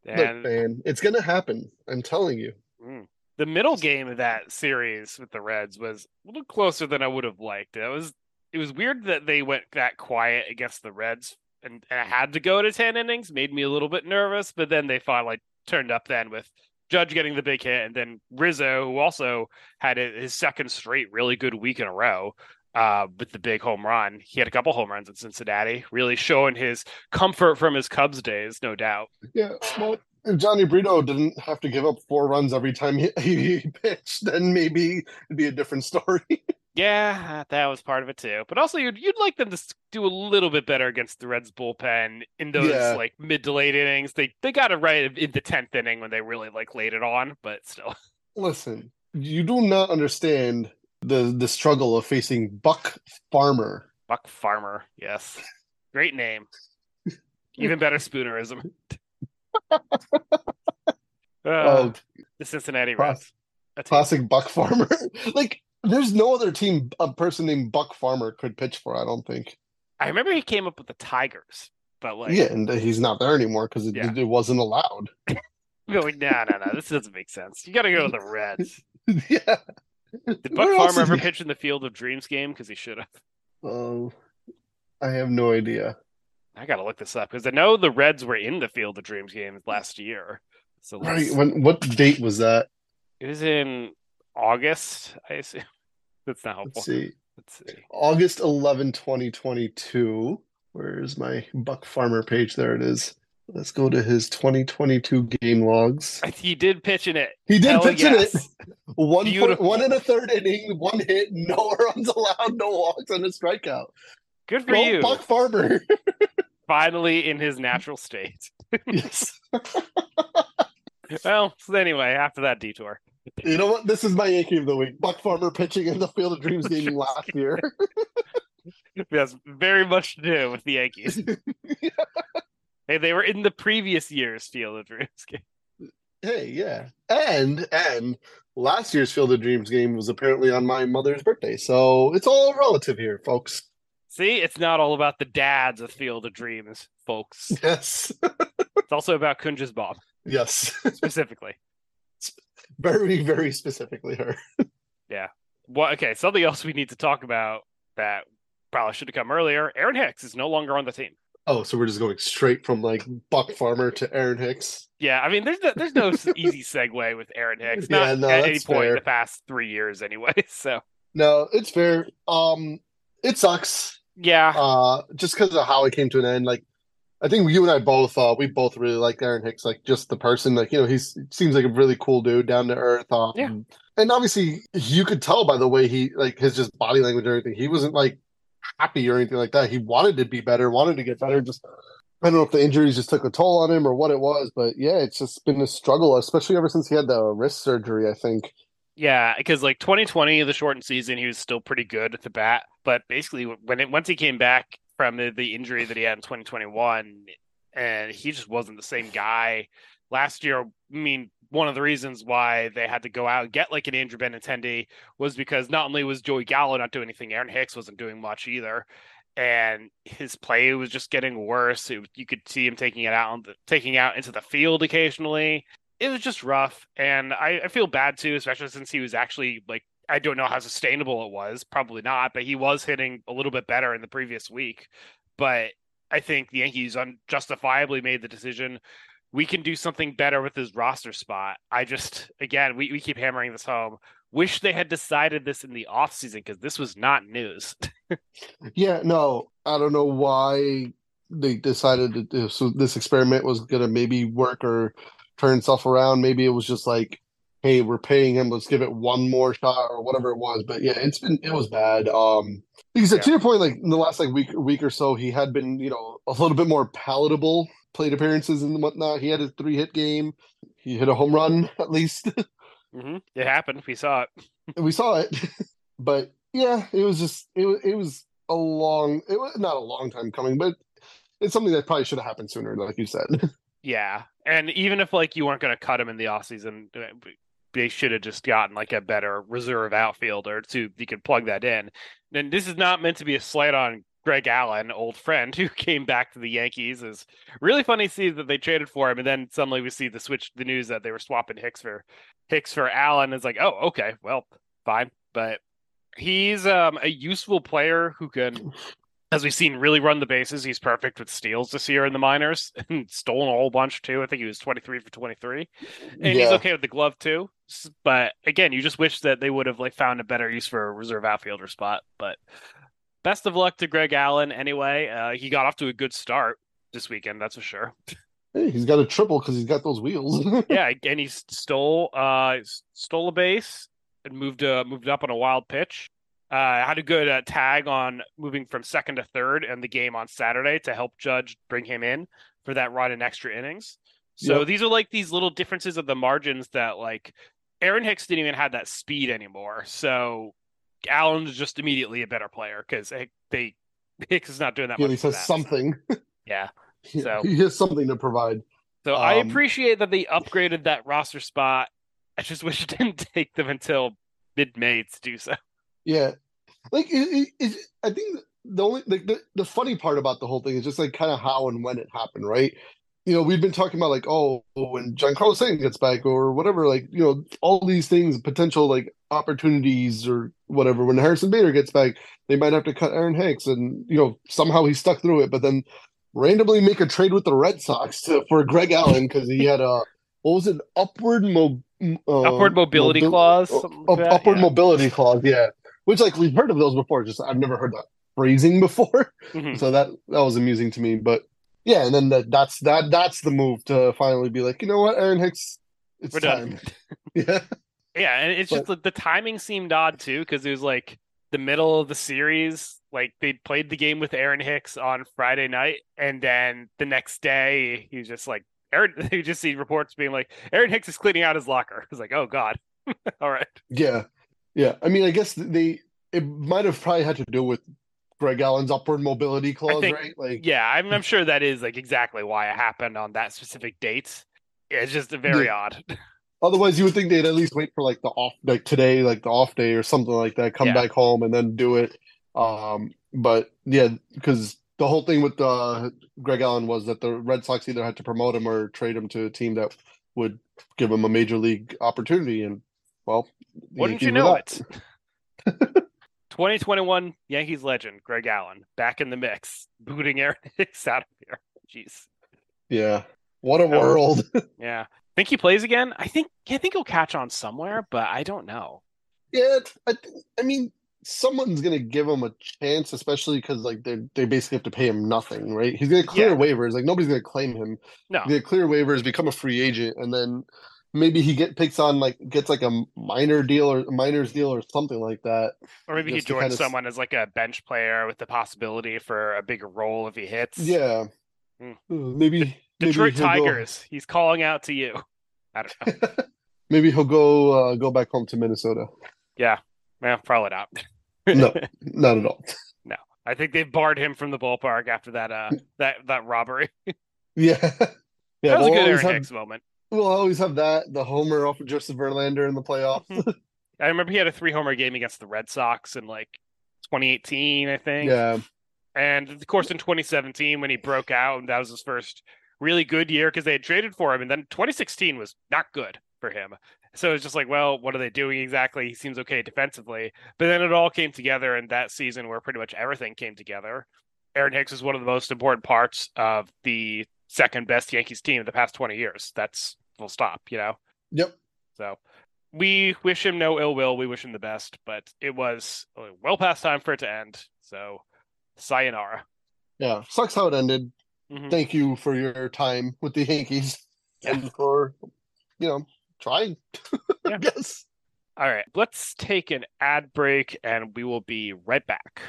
[SPEAKER 2] Look, man, it's gonna happen. I'm telling you.
[SPEAKER 1] mm, the middle game of that series with the Reds was a little closer than I would have liked. It was it was weird that they went that quiet against the Reds and, and it had to go to 10 innings, made me a little bit nervous, but then they finally turned up then with Judge getting the big hit and then Rizzo, who also had his second straight really good week in a row. Uh, with the big home run, he had a couple home runs in Cincinnati, really showing his comfort from his Cubs days, no doubt.
[SPEAKER 2] Yeah, well, if Jhony Brito didn't have to give up four runs every time he, he pitched, then maybe it'd be a different story.
[SPEAKER 1] Yeah, that was part of it too. But also, you'd you'd like them to do a little bit better against the Reds bullpen in those
[SPEAKER 2] Yeah.
[SPEAKER 1] like mid to late innings. They they got it right in the tenth inning when they really like laid it on, but still.
[SPEAKER 2] Listen, you do not understand the the struggle of facing Buck Farmer.
[SPEAKER 1] Buck Farmer, yes, great name. Even better spoonerism. Uh,
[SPEAKER 2] Oh,
[SPEAKER 1] the Cincinnati Reds.
[SPEAKER 2] Classic Buck Farmer. like, there's no other team a person named Buck Farmer could pitch for. I don't think.
[SPEAKER 1] I remember he came up with the Tigers, but like,
[SPEAKER 2] yeah, and he's not there anymore because it,
[SPEAKER 1] Yeah.
[SPEAKER 2] it wasn't allowed.
[SPEAKER 1] you're like, no, no, no, this doesn't make sense. You got to go to the Reds.
[SPEAKER 2] yeah.
[SPEAKER 1] Did Buck Farmer ever
[SPEAKER 2] he-
[SPEAKER 1] pitch in the Field of Dreams game? Because he should have.
[SPEAKER 2] Oh, I have no idea.
[SPEAKER 1] I gotta look this up because I know the Reds were in the Field of Dreams game last year. So
[SPEAKER 2] Right.
[SPEAKER 1] let's-
[SPEAKER 2] When what date was that?
[SPEAKER 1] It was in August, I assume. That's not helpful.
[SPEAKER 2] Let's see.
[SPEAKER 1] Let's see.
[SPEAKER 2] August 11, 2022. Where's my Buck Farmer page? There it is. Let's go to his 2022 game logs.
[SPEAKER 1] He did pitch in it.
[SPEAKER 2] He did
[SPEAKER 1] Hell
[SPEAKER 2] pitch in it. One point, one and a third inning, one hit, no runs allowed, no walks, and a strikeout.
[SPEAKER 1] Good for
[SPEAKER 2] Go
[SPEAKER 1] you.
[SPEAKER 2] Buck Farmer.
[SPEAKER 1] Finally in his natural state.
[SPEAKER 2] yes.
[SPEAKER 1] Well, so anyway, after that detour.
[SPEAKER 2] You know what? This is my Yankee of the week. Buck Farmer pitching in the Field of Dreams game last year.
[SPEAKER 1] Has very much to do with the Yankees. Hey, they were in the previous year's Field of Dreams game.
[SPEAKER 2] hey, yeah. And and last year's Field of Dreams game was apparently on my mother's birthday. So it's all relative here, folks.
[SPEAKER 1] See, it's not all about the dads of Field of Dreams, folks.
[SPEAKER 2] Yes.
[SPEAKER 1] It's also about Kunja's Bob,
[SPEAKER 2] yes.
[SPEAKER 1] specifically.
[SPEAKER 2] very, very specifically her. Yeah.
[SPEAKER 1] What? Okay, something else we need to talk about that probably should have come earlier. Aaron Hicks is no longer on the team.
[SPEAKER 2] Oh, so we're just going straight from like Buck Farmer to Aaron Hicks.
[SPEAKER 1] Yeah, I mean, there's no, there's no easy segue with Aaron Hicks. Not
[SPEAKER 2] Yeah, no,
[SPEAKER 1] at any point in
[SPEAKER 2] fair.
[SPEAKER 1] the past three years, anyway. So
[SPEAKER 2] No, it's fair. Um, it sucks.
[SPEAKER 1] yeah,
[SPEAKER 2] Uh, just because of how it came to an end. Like, I think you and I both, uh, we both really like Aaron Hicks. Like, just the person. Like, you know, he's seems like a really cool dude, down to earth. Um,
[SPEAKER 1] Yeah.
[SPEAKER 2] And obviously, you could tell by the way he like his just body language and everything. He wasn't like happy or anything like that. He wanted to be better, wanted to get better. Just I don't know if the injuries just took a toll on him or what it was, but yeah, it's just been a struggle, especially ever since he had the wrist surgery. I think.
[SPEAKER 1] yeah, because like 2020, the shortened season, he was still pretty good at the bat, but basically when it once he came back from the, the injury that he had in 2021, and he just wasn't the same guy. Last year, I mean, one of the reasons why they had to go out and get like an Andrew Benintendi was because not only was Joey Gallo not doing anything, Aaron Hicks wasn't doing much either, and his play was just getting worse. It, you could see him taking it out, the, taking out into the field occasionally. It was just rough, and I, I feel bad too, especially since he was actually like I don't know how sustainable it was, probably not, but he was hitting a little bit better in the previous week. But I think the Yankees unjustifiably made the decision we can do something better with his roster spot. I just, again, we, we keep hammering this home. Wish they had decided this in the offseason because this was not news.
[SPEAKER 2] Yeah, no, I don't know why they decided that this, this experiment was gonna maybe work or turn itself around. Maybe it was just like, hey, we're paying him, let's give it one more shot or whatever it was. But yeah, it's been it was bad. Um, you said, to your point, like in the last like week week or so, he had been you know a little bit more palatable plate appearances and whatnot. He had a three hit game. He hit a home run at least.
[SPEAKER 1] hmm It happened. We saw it.
[SPEAKER 2] we saw it but yeah it was just it, it was a long it was not a long time coming but it's something that probably should have happened sooner like you said
[SPEAKER 1] Yeah. And even if like you weren't going to cut him in the offseason, they should have just gotten like a better reserve outfielder to you could plug that in. And this is not meant to be a slight on Greg Allen, old friend who came back to the Yankees. Is really funny to see that they traded for him, and then suddenly we see the switch, the news that they were swapping Hicks for Hicks for Allen. It's like, oh, okay, well, fine, but he's um, a useful player who can as we've seen, really run the bases. He's perfect with steals this year in the minors and stolen a whole bunch too. I think he was 23 for 23. And he's okay with the glove too. But again, you just wish that they would have like found a better use for a reserve outfielder spot. But best of luck to Greg Allen anyway. Uh, he got off to a good start this weekend, that's for sure.
[SPEAKER 2] hey, he's got a triple because he's got those wheels
[SPEAKER 1] yeah, and he stole uh stole a base and moved uh moved up on a wild pitch. Uh, had a good uh, tag on moving from second to third in the game on Saturday to help Judge bring him in for that run in extra innings. So
[SPEAKER 2] Yep.
[SPEAKER 1] these are like these little differences of the margins that like Aaron Hicks didn't even have that speed anymore. So Allen's just immediately a better player because they Hicks is not doing that
[SPEAKER 2] he at
[SPEAKER 1] much.
[SPEAKER 2] has
[SPEAKER 1] that.
[SPEAKER 2] something
[SPEAKER 1] Yeah. So-
[SPEAKER 2] he has something to provide
[SPEAKER 1] So I
[SPEAKER 2] Um,
[SPEAKER 1] appreciate that they upgraded that roster spot. I just wish it didn't take them until mid May to do so.
[SPEAKER 2] Yeah, like it, it, it, I think the only like the, the funny part about the whole thing is just like kind of how and when it happened, right? You know, we've been talking about like, oh, when Giancarlo Stanton gets back or whatever, like you know, all these things, potential like opportunities or whatever. When Harrison Bader gets back, they might have to cut Aaron Hicks, and you know, somehow he stuck through it, but then randomly make a trade with the Red Sox to, for Greg Allen because he had a what was it? Upward mo, uh,
[SPEAKER 1] Upward mobility
[SPEAKER 2] mobi-
[SPEAKER 1] clause.
[SPEAKER 2] uh,
[SPEAKER 1] that,
[SPEAKER 2] upward
[SPEAKER 1] yeah.
[SPEAKER 2] mobility clause, yeah. Which like we've heard of those before, just I've never heard that phrasing before.
[SPEAKER 1] Mhm.
[SPEAKER 2] So that that was amusing to me. But yeah, and then that, that's that that's the move to finally be like, you know what, Aaron Hicks, it's
[SPEAKER 1] We're
[SPEAKER 2] time.
[SPEAKER 1] done.
[SPEAKER 2] yeah.
[SPEAKER 1] Yeah, and it's just the, the timing seemed odd too because it was like the middle of the series. Like they played the game with Aaron Hicks on Friday night, and then the next day he was just like Aaron. You just see reports being like Aaron Hicks is cleaning out his locker. It's like, oh god, all right.
[SPEAKER 2] Yeah. Yeah. I mean, I guess they it might have probably had to do with Greg Allen's upward mobility clause,
[SPEAKER 1] think-
[SPEAKER 2] right? Like
[SPEAKER 1] Yeah, I'm, I'm sure that is like exactly why it happened on that specific date. Yeah, It's just very
[SPEAKER 2] Yeah.
[SPEAKER 1] odd.
[SPEAKER 2] Otherwise you would think they'd at least wait for like the off like today, like the off day or something like that, come
[SPEAKER 1] Yeah.
[SPEAKER 2] back home and then do it. Um but yeah, because the whole thing with uh Greg Allen was that the Red Sox either had to promote him or trade him to a team that would give him a major league opportunity and well
[SPEAKER 1] Wouldn't you know it? 2021 Yankees legend Greg Allen back in the mix, booting Aaron Hicks out of here. Jeez.
[SPEAKER 2] Yeah. What a world.
[SPEAKER 1] Yeah. Think he plays again? I think I think he'll catch on somewhere, but I don't know.
[SPEAKER 2] Yeah, I, I mean, someone's gonna give him a chance, especially because like they they basically have to pay him nothing, right? He's gonna clear
[SPEAKER 1] Yeah.
[SPEAKER 2] waivers, like nobody's gonna claim him.
[SPEAKER 1] No.
[SPEAKER 2] He's gonna clear waivers, become a free agent, and then maybe he get picks on like gets like a minor deal or a minors deal or something like that.
[SPEAKER 1] Or maybe he joins
[SPEAKER 2] kinda
[SPEAKER 1] someone as like a bench player with the possibility for a bigger role if he hits.
[SPEAKER 2] Yeah. Uh, maybe
[SPEAKER 1] Detroit
[SPEAKER 2] he'll go-
[SPEAKER 1] Tigers. He's calling out to you. I don't know.
[SPEAKER 2] maybe he'll go uh, go back home to Minnesota.
[SPEAKER 1] Yeah, well, probably not.
[SPEAKER 2] No. Not at all.
[SPEAKER 1] No, I think they've barred him from the ballpark after that uh that that robbery.
[SPEAKER 2] Yeah, yeah.
[SPEAKER 1] that was a
[SPEAKER 2] we'll
[SPEAKER 1] good
[SPEAKER 2] always
[SPEAKER 1] Aaron
[SPEAKER 2] have
[SPEAKER 1] Hicks moment.
[SPEAKER 2] we'll always have that the homer off of Joseph Verlander in the playoffs.
[SPEAKER 1] I remember he had a three homer game against the Red Sox in like 2018, I think.
[SPEAKER 2] yeah.
[SPEAKER 1] And of course, in 2017, when he broke out, and that was his first really good year because they had traded for him. And then 2016 was not good for him. So it's just like, well, what are they doing exactly? He seems okay defensively. But then it all came together in that season where pretty much everything came together. Aaron Hicks is one of the most important parts of the second best Yankees team in the past 20 years. That's full stop, you know?
[SPEAKER 2] Yep.
[SPEAKER 1] So we wish him no ill will. We wish him the best, but it was well past time for it to end. So sayonara.
[SPEAKER 2] Yeah. Sucks how it ended.
[SPEAKER 1] Mhm.
[SPEAKER 2] Thank you for your time with the Yankees
[SPEAKER 1] Yeah.
[SPEAKER 2] and for, you know, trying.
[SPEAKER 1] Yeah.
[SPEAKER 2] yes.
[SPEAKER 1] All right, let's take an ad break and we will be right back.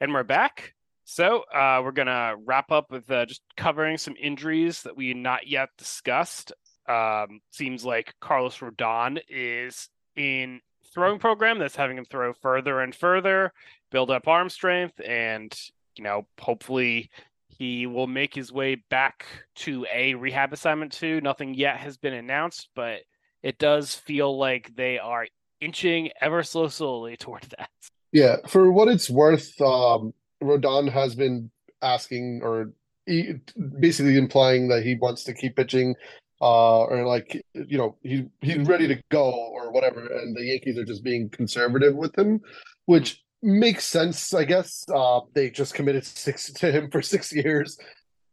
[SPEAKER 1] And we're back. So uh, we're gonna wrap up with uh, just covering some injuries that we not yet discussed. Um, seems like Carlos Rodon is in throwing program that's having him throw further and further, build up arm strength, and you know hopefully he will make his way back to a rehab assignment too. Nothing yet has been announced, but it does feel like they are inching ever so slowly toward that.
[SPEAKER 2] Yeah. For what it's worth, um, Rodon has been asking or he, basically implying that he wants to keep pitching, uh, or like, you know, he he's ready to go or whatever. And the Yankees are just being conservative with him, which makes sense, I guess. Uh, they just committed six to him for six years.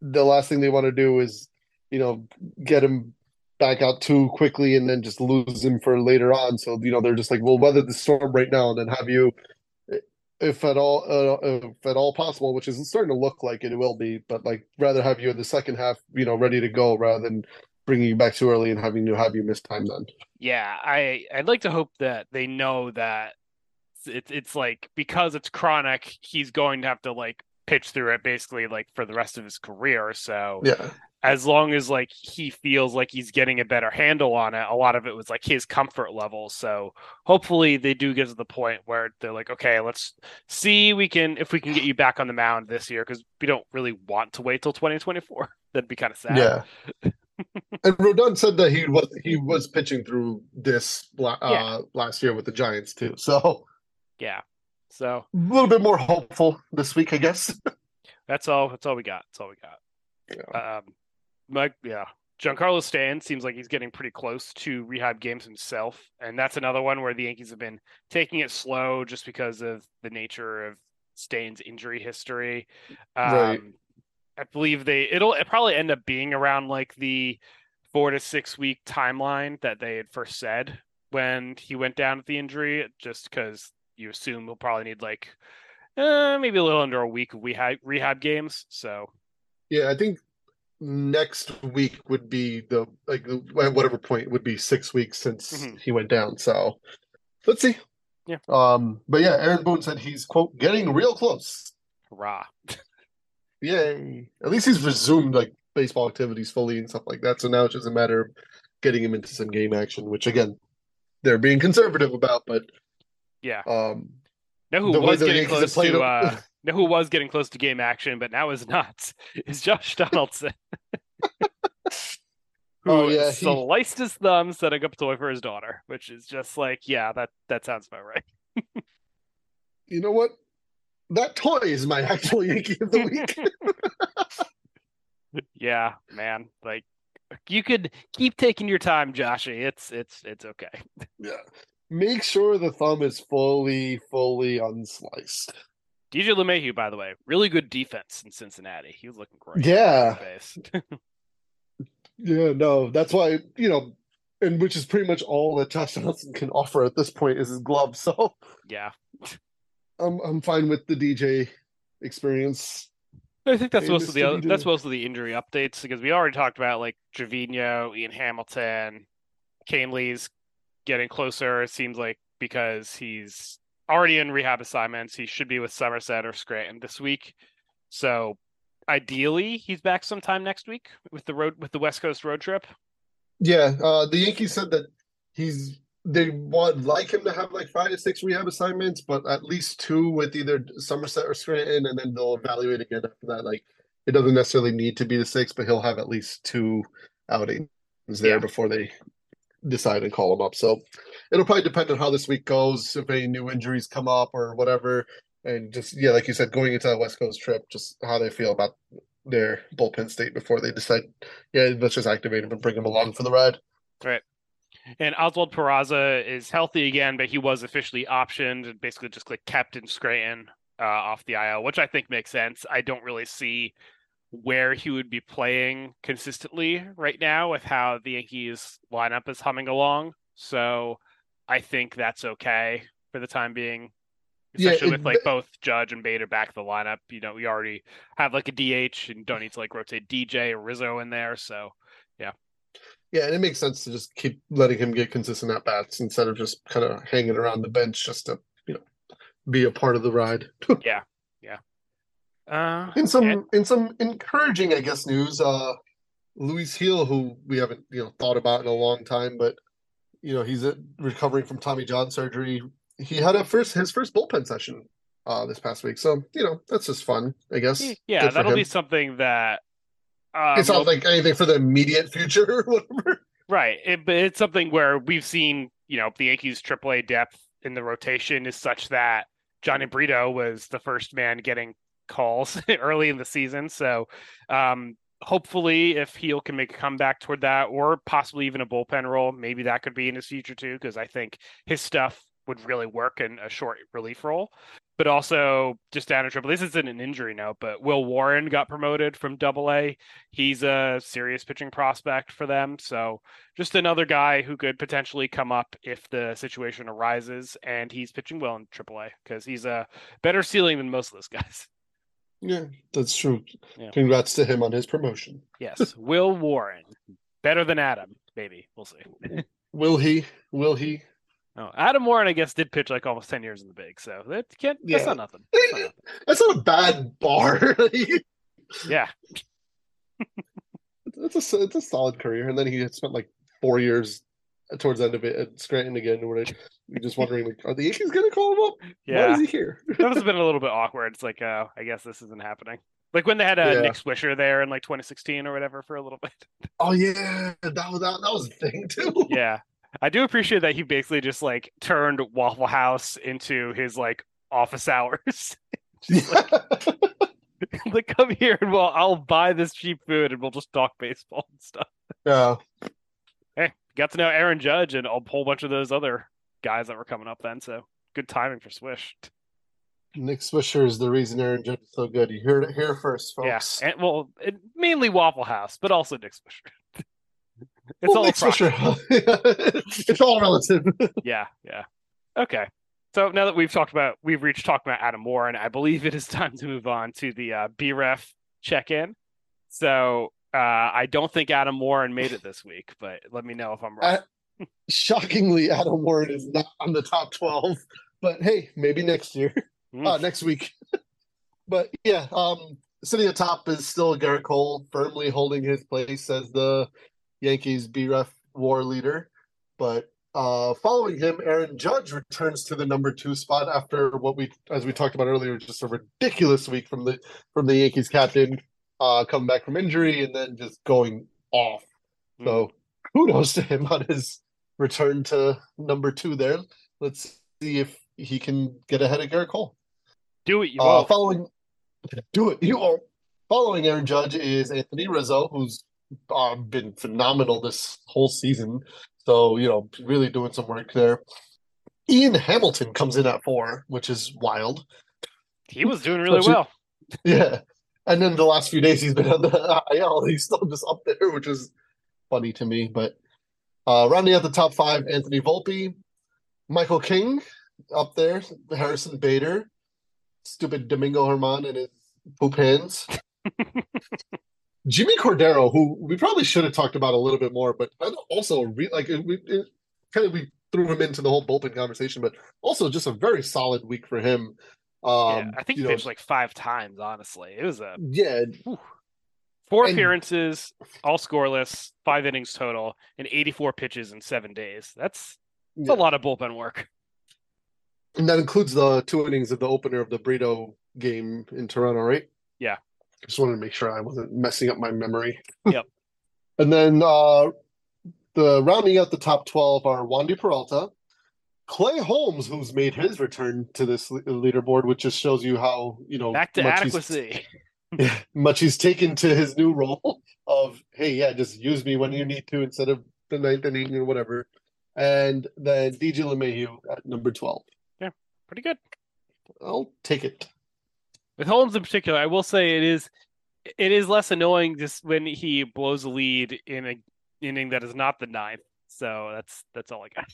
[SPEAKER 2] The last thing they want to do is, you know, get him back out too quickly and then just lose him for later on. So, you know, they're just like, we'll weather the storm right now and then have you, if at all, uh, if at all possible, which is starting to look like it will be, but like rather have you in the second half, you know, ready to go rather than bringing you back too early and having to have you miss time then.
[SPEAKER 1] Yeah, I I'd like to hope that they know that it's it's like because it's chronic, he's going to have to like pitch through it basically like for the rest of his career. So
[SPEAKER 2] Yeah.
[SPEAKER 1] as long as like he feels like he's getting a better handle on it, a lot of it was like his comfort level. So hopefully they do get to the point where they're like, okay, let's see we can if we can get you back on the mound this year because we don't really want to wait till 2024. That'd be kind of sad.
[SPEAKER 2] Yeah. and Rodon said that he was he was pitching through this uh,
[SPEAKER 1] Yeah.
[SPEAKER 2] last year with the Giants too. So
[SPEAKER 1] Yeah. So
[SPEAKER 2] a little bit more hopeful this week, I guess.
[SPEAKER 1] that's all. That's all we got. That's all we got.
[SPEAKER 2] Yeah.
[SPEAKER 1] Um, Mike, yeah, Giancarlo Stan seems like he's getting pretty close to rehab games himself, and that's another one where the Yankees have been taking it slow just because of the nature of Stan's injury history. Um,
[SPEAKER 2] Right.
[SPEAKER 1] I believe they it'll it probably end up being around like the four to six week timeline that they had first said when he went down with the injury, just because you assume he'll probably need like uh, maybe a little under a week of rehab, rehab games. So,
[SPEAKER 2] yeah, I think next week would be the like at whatever point would be six weeks since
[SPEAKER 1] Mhm.
[SPEAKER 2] he went down. So let's see.
[SPEAKER 1] Yeah.
[SPEAKER 2] Um. But yeah, Aaron Boone said he's quote getting real close.
[SPEAKER 1] hurrah.
[SPEAKER 2] Yay! At least he's resumed like baseball activities fully and stuff like that. So now it's just a matter of getting him into some game action, which again they're being conservative about. But
[SPEAKER 1] Yeah.
[SPEAKER 2] um,
[SPEAKER 1] Know who was getting close to uh know who was getting close to game action, but now is not is Josh Donaldson. who
[SPEAKER 2] Oh, yeah, he-
[SPEAKER 1] sliced his thumb setting up a toy for his daughter, which is just like, yeah, that that sounds about right.
[SPEAKER 2] you know what? That toy is my actual Yankee of the week.
[SPEAKER 1] yeah, man. Like you could keep taking your time, Joshy. It's it's it's okay.
[SPEAKER 2] yeah. Make sure the thumb is fully, fully unsliced.
[SPEAKER 1] DJ LeMahieu, by the way, really good defense in Cincinnati. He was looking great.
[SPEAKER 2] Yeah. Yeah, no, that's why, you know, and which is pretty much all that Josh Johnson can offer at this point is his glove. So
[SPEAKER 1] yeah.
[SPEAKER 2] I'm I'm fine with the DJ experience.
[SPEAKER 1] I think that's most of the other, that's most of the injury updates because we already talked about like Trevino, Ian Hamilton, Kahnle's getting closer. It seems like because he's already in rehab assignments, he should be with Somerset or Scranton this week. So ideally, he's back sometime next week with the road with the West Coast road trip.
[SPEAKER 2] Yeah, uh the Yankees said that he's they would like him to have like five to six rehab assignments, but at least two with either Somerset or Scranton, and then they'll evaluate again after that. Like it doesn't necessarily need to be the six, but he'll have at least two outings there
[SPEAKER 1] Yeah.
[SPEAKER 2] before they decide and call him up. So it'll probably depend on how this week goes, if any new injuries come up or whatever. And just yeah, like you said, going into that West Coast trip, just how they feel about their bullpen state before they decide, yeah, let's just activate him and bring him along for the ride. Right.
[SPEAKER 1] And Oswald Peraza is healthy again, but he was officially optioned and basically just like kept in Scranton uh, off the IL, which I think makes sense. I don't really see where he would be playing consistently right now with how the Yankees lineup is humming along. So I think that's okay for the time being.
[SPEAKER 2] Yeah,
[SPEAKER 1] Especially
[SPEAKER 2] it-
[SPEAKER 1] with like both Judge and Bader back in the lineup. You know, we already have like a DH and don't need to like rotate DJ or Rizzo in there. So
[SPEAKER 2] Yeah, Yeah, and it makes sense to just keep letting him get consistent at bats instead of just kind of hanging around the bench just to, you know, be a part of the ride.
[SPEAKER 1] uh
[SPEAKER 2] in some
[SPEAKER 1] yeah.
[SPEAKER 2] in some encouraging, I guess, news, uh Luis Gil, who we haven't, you know, thought about in a long time, but you know, he's uh, recovering from Tommy John surgery. He had a first his first bullpen session uh this past week. So, you know, that's just fun, I guess.
[SPEAKER 1] Yeah, that'll be something that. Uh,
[SPEAKER 2] It's not like anything for the immediate future or whatever.
[SPEAKER 1] right, it, but it's something where we've seen, you know, the Yankees' AAA depth in the rotation is such that Jhony Brito was the first man getting calls early in the season. So, um, hopefully, if Gil can make a comeback toward that, or possibly even a bullpen role, maybe that could be in his future too, because I think his stuff would really work in a short relief role. But also, just down in triple, this isn't an injury note, but Will Warren got promoted from double A. He's a serious pitching prospect for them. So, just another guy who could potentially come up if the situation arises. And he's pitching well in triple A because he's a better ceiling than most of those guys.
[SPEAKER 2] Yeah, that's true.
[SPEAKER 1] Yeah.
[SPEAKER 2] Congrats to him on his promotion.
[SPEAKER 1] Yes, Will Warren. Better than Adam, maybe. We'll see.
[SPEAKER 2] Will he? Will he?
[SPEAKER 1] Oh, Adam Warren, I guess, did pitch like almost 10 years in the big. So, that can't, that's
[SPEAKER 2] Yeah.
[SPEAKER 1] not nothing. That's not nothing.
[SPEAKER 2] That's not a bad bar.
[SPEAKER 1] Yeah.
[SPEAKER 2] it's a it's a solid career, and then he spent like four years towards the end of it at Scranton again. Where you're just wondering, like, are the Yankees going to call him up?
[SPEAKER 1] Yeah.
[SPEAKER 2] Why is he here?
[SPEAKER 1] that must have been a little bit awkward. It's like, uh, I guess this isn't happening. Like when they had uh,
[SPEAKER 2] Yeah.
[SPEAKER 1] Nick Swisher there in like 2016 or whatever for a little bit.
[SPEAKER 2] oh yeah, that was that, that was a thing too.
[SPEAKER 1] yeah. I do appreciate that he basically just like turned Waffle House into his like office hours.
[SPEAKER 2] Yeah.
[SPEAKER 1] like, come here and well, I'll buy this cheap food and we'll just talk baseball and stuff.
[SPEAKER 2] yeah.
[SPEAKER 1] Hey, got to know Aaron Judge and a whole bunch of those other guys that were coming up then. So good timing for Swish.
[SPEAKER 2] Nick Swisher is the reason Aaron Judge is so good. You heard it here first, folks.
[SPEAKER 1] Yeah. And well, it, mainly Waffle House, but also Nick Swisher. It's
[SPEAKER 2] Well,
[SPEAKER 1] all
[SPEAKER 2] sure.
[SPEAKER 1] approximate.
[SPEAKER 2] it's all relative.
[SPEAKER 1] Yeah, yeah. Okay. So now that we've talked about, we've reached talking about Adam Warren, I believe it is time to move on to the uh, BREF check-in. So uh, I don't think Adam Warren made it this week, but let me know if I'm wrong.
[SPEAKER 2] Uh, Shockingly, Adam Warren is not on the top 12. But hey, maybe next year.
[SPEAKER 1] Hmm.
[SPEAKER 2] uh, next week. but yeah, um, sitting atop is still Gerrit Cole, firmly holding his place as the Yankees B ref war leader. But uh, following him, Aaron Judge returns to the number two spot after what we, as we talked about earlier, just a ridiculous week from the from the Yankees captain, uh, coming back from injury and then just going off. So kudos to him on his return to number two there. Let's see if he can get ahead of Gerrit Cole.
[SPEAKER 1] Do it, you
[SPEAKER 2] Uh,
[SPEAKER 1] won't.
[SPEAKER 2] following, do it. You won't. Following Aaron Judge is Anthony Rizzo, who's uh, been phenomenal this whole season. So you know, really doing some work there. Ian Hamilton comes in at four, which is wild.
[SPEAKER 1] He was doing really well.
[SPEAKER 2] Yeah, and then the last few days he's been on the IL. He's still just up there, which is funny to me. But uh, rounding out the top five, Anthony Volpe, Michael King up there, Harrison Bader, stupid Domingo Germán and his poop hands. Jimmy Cordero, who we probably should have talked about a little bit more, but also re- like it, we it, kind of we threw him into the whole bullpen conversation, but also just a very solid week for him. Um,
[SPEAKER 1] yeah, I think
[SPEAKER 2] you
[SPEAKER 1] he
[SPEAKER 2] know,
[SPEAKER 1] pitched like five times, honestly. It was a
[SPEAKER 2] yeah,
[SPEAKER 1] four
[SPEAKER 2] And-
[SPEAKER 1] appearances, all scoreless, five innings total, and 84 pitches in seven days. That's, that's
[SPEAKER 2] Yeah.
[SPEAKER 1] a lot of bullpen work.
[SPEAKER 2] And that includes the two innings of the opener of the Brito game in Toronto, right?
[SPEAKER 1] Yeah.
[SPEAKER 2] Just wanted to make sure I wasn't messing up my memory.
[SPEAKER 1] Yep.
[SPEAKER 2] and then uh the rounding out the top 12 are Wandy Peralta, Clay Holmes, who's made his return to this leaderboard, which just shows you how, you know,
[SPEAKER 1] Back to
[SPEAKER 2] much he's- much he's taken to his new role of hey yeah just use me when you need to instead of the ninth inning or whatever and then DJ LeMahieu at number 12 Yeah,
[SPEAKER 1] Pretty good.
[SPEAKER 2] I'll take it
[SPEAKER 1] With Holmes in particular, I will say it is it is less annoying just when he blows a lead in a inning that is not the ninth. So that's that's all I got.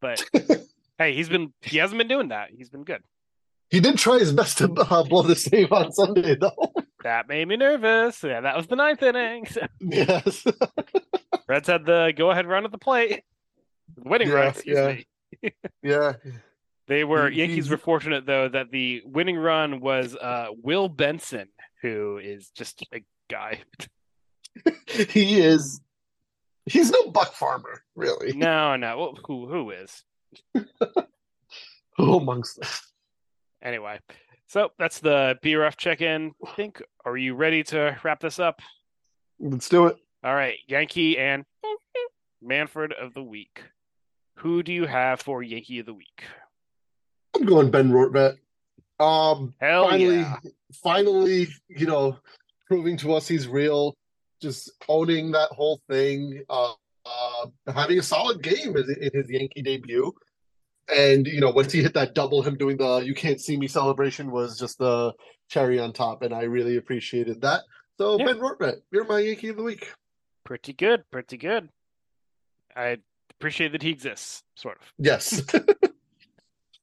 [SPEAKER 1] But hey, he's been he hasn't been doing that. He's been good.
[SPEAKER 2] he did try his best to uh, blow the save on Sunday though
[SPEAKER 1] That made me nervous. Yeah, that was the ninth inning.
[SPEAKER 2] Yes
[SPEAKER 1] Reds had the go ahead run at the plate. Winning run,
[SPEAKER 2] Yeah,
[SPEAKER 1] excuse
[SPEAKER 2] yeah.
[SPEAKER 1] me.
[SPEAKER 2] yeah
[SPEAKER 1] They were Yankees were fortunate though that the winning run was uh Will Benson, who is just a guy.
[SPEAKER 2] he is he's no Buck Farmer really
[SPEAKER 1] No, no. Well, Who who is?
[SPEAKER 2] who amongst us
[SPEAKER 1] Anyway, so that's the BREF check-in. I think. Are you ready to wrap this up?
[SPEAKER 2] let's do it
[SPEAKER 1] All right, Yankee and Manfred of the week. Who do you have for Yankee of the week?
[SPEAKER 2] I'm going Ben Rortvedt um
[SPEAKER 1] Hell
[SPEAKER 2] finally,
[SPEAKER 1] yeah!
[SPEAKER 2] finally, you know, proving to us he's real, just owning that whole thing, uh, uh, having a solid game in, in his Yankee debut. And, you know, once he hit that double, him doing the you can't see me celebration was just the cherry on top. And I really appreciated that. So,
[SPEAKER 1] Yeah.
[SPEAKER 2] Ben Rortvedt, you're my Yankee of the week.
[SPEAKER 1] Pretty good, pretty good. I appreciate that he exists, sort of.
[SPEAKER 2] Yes.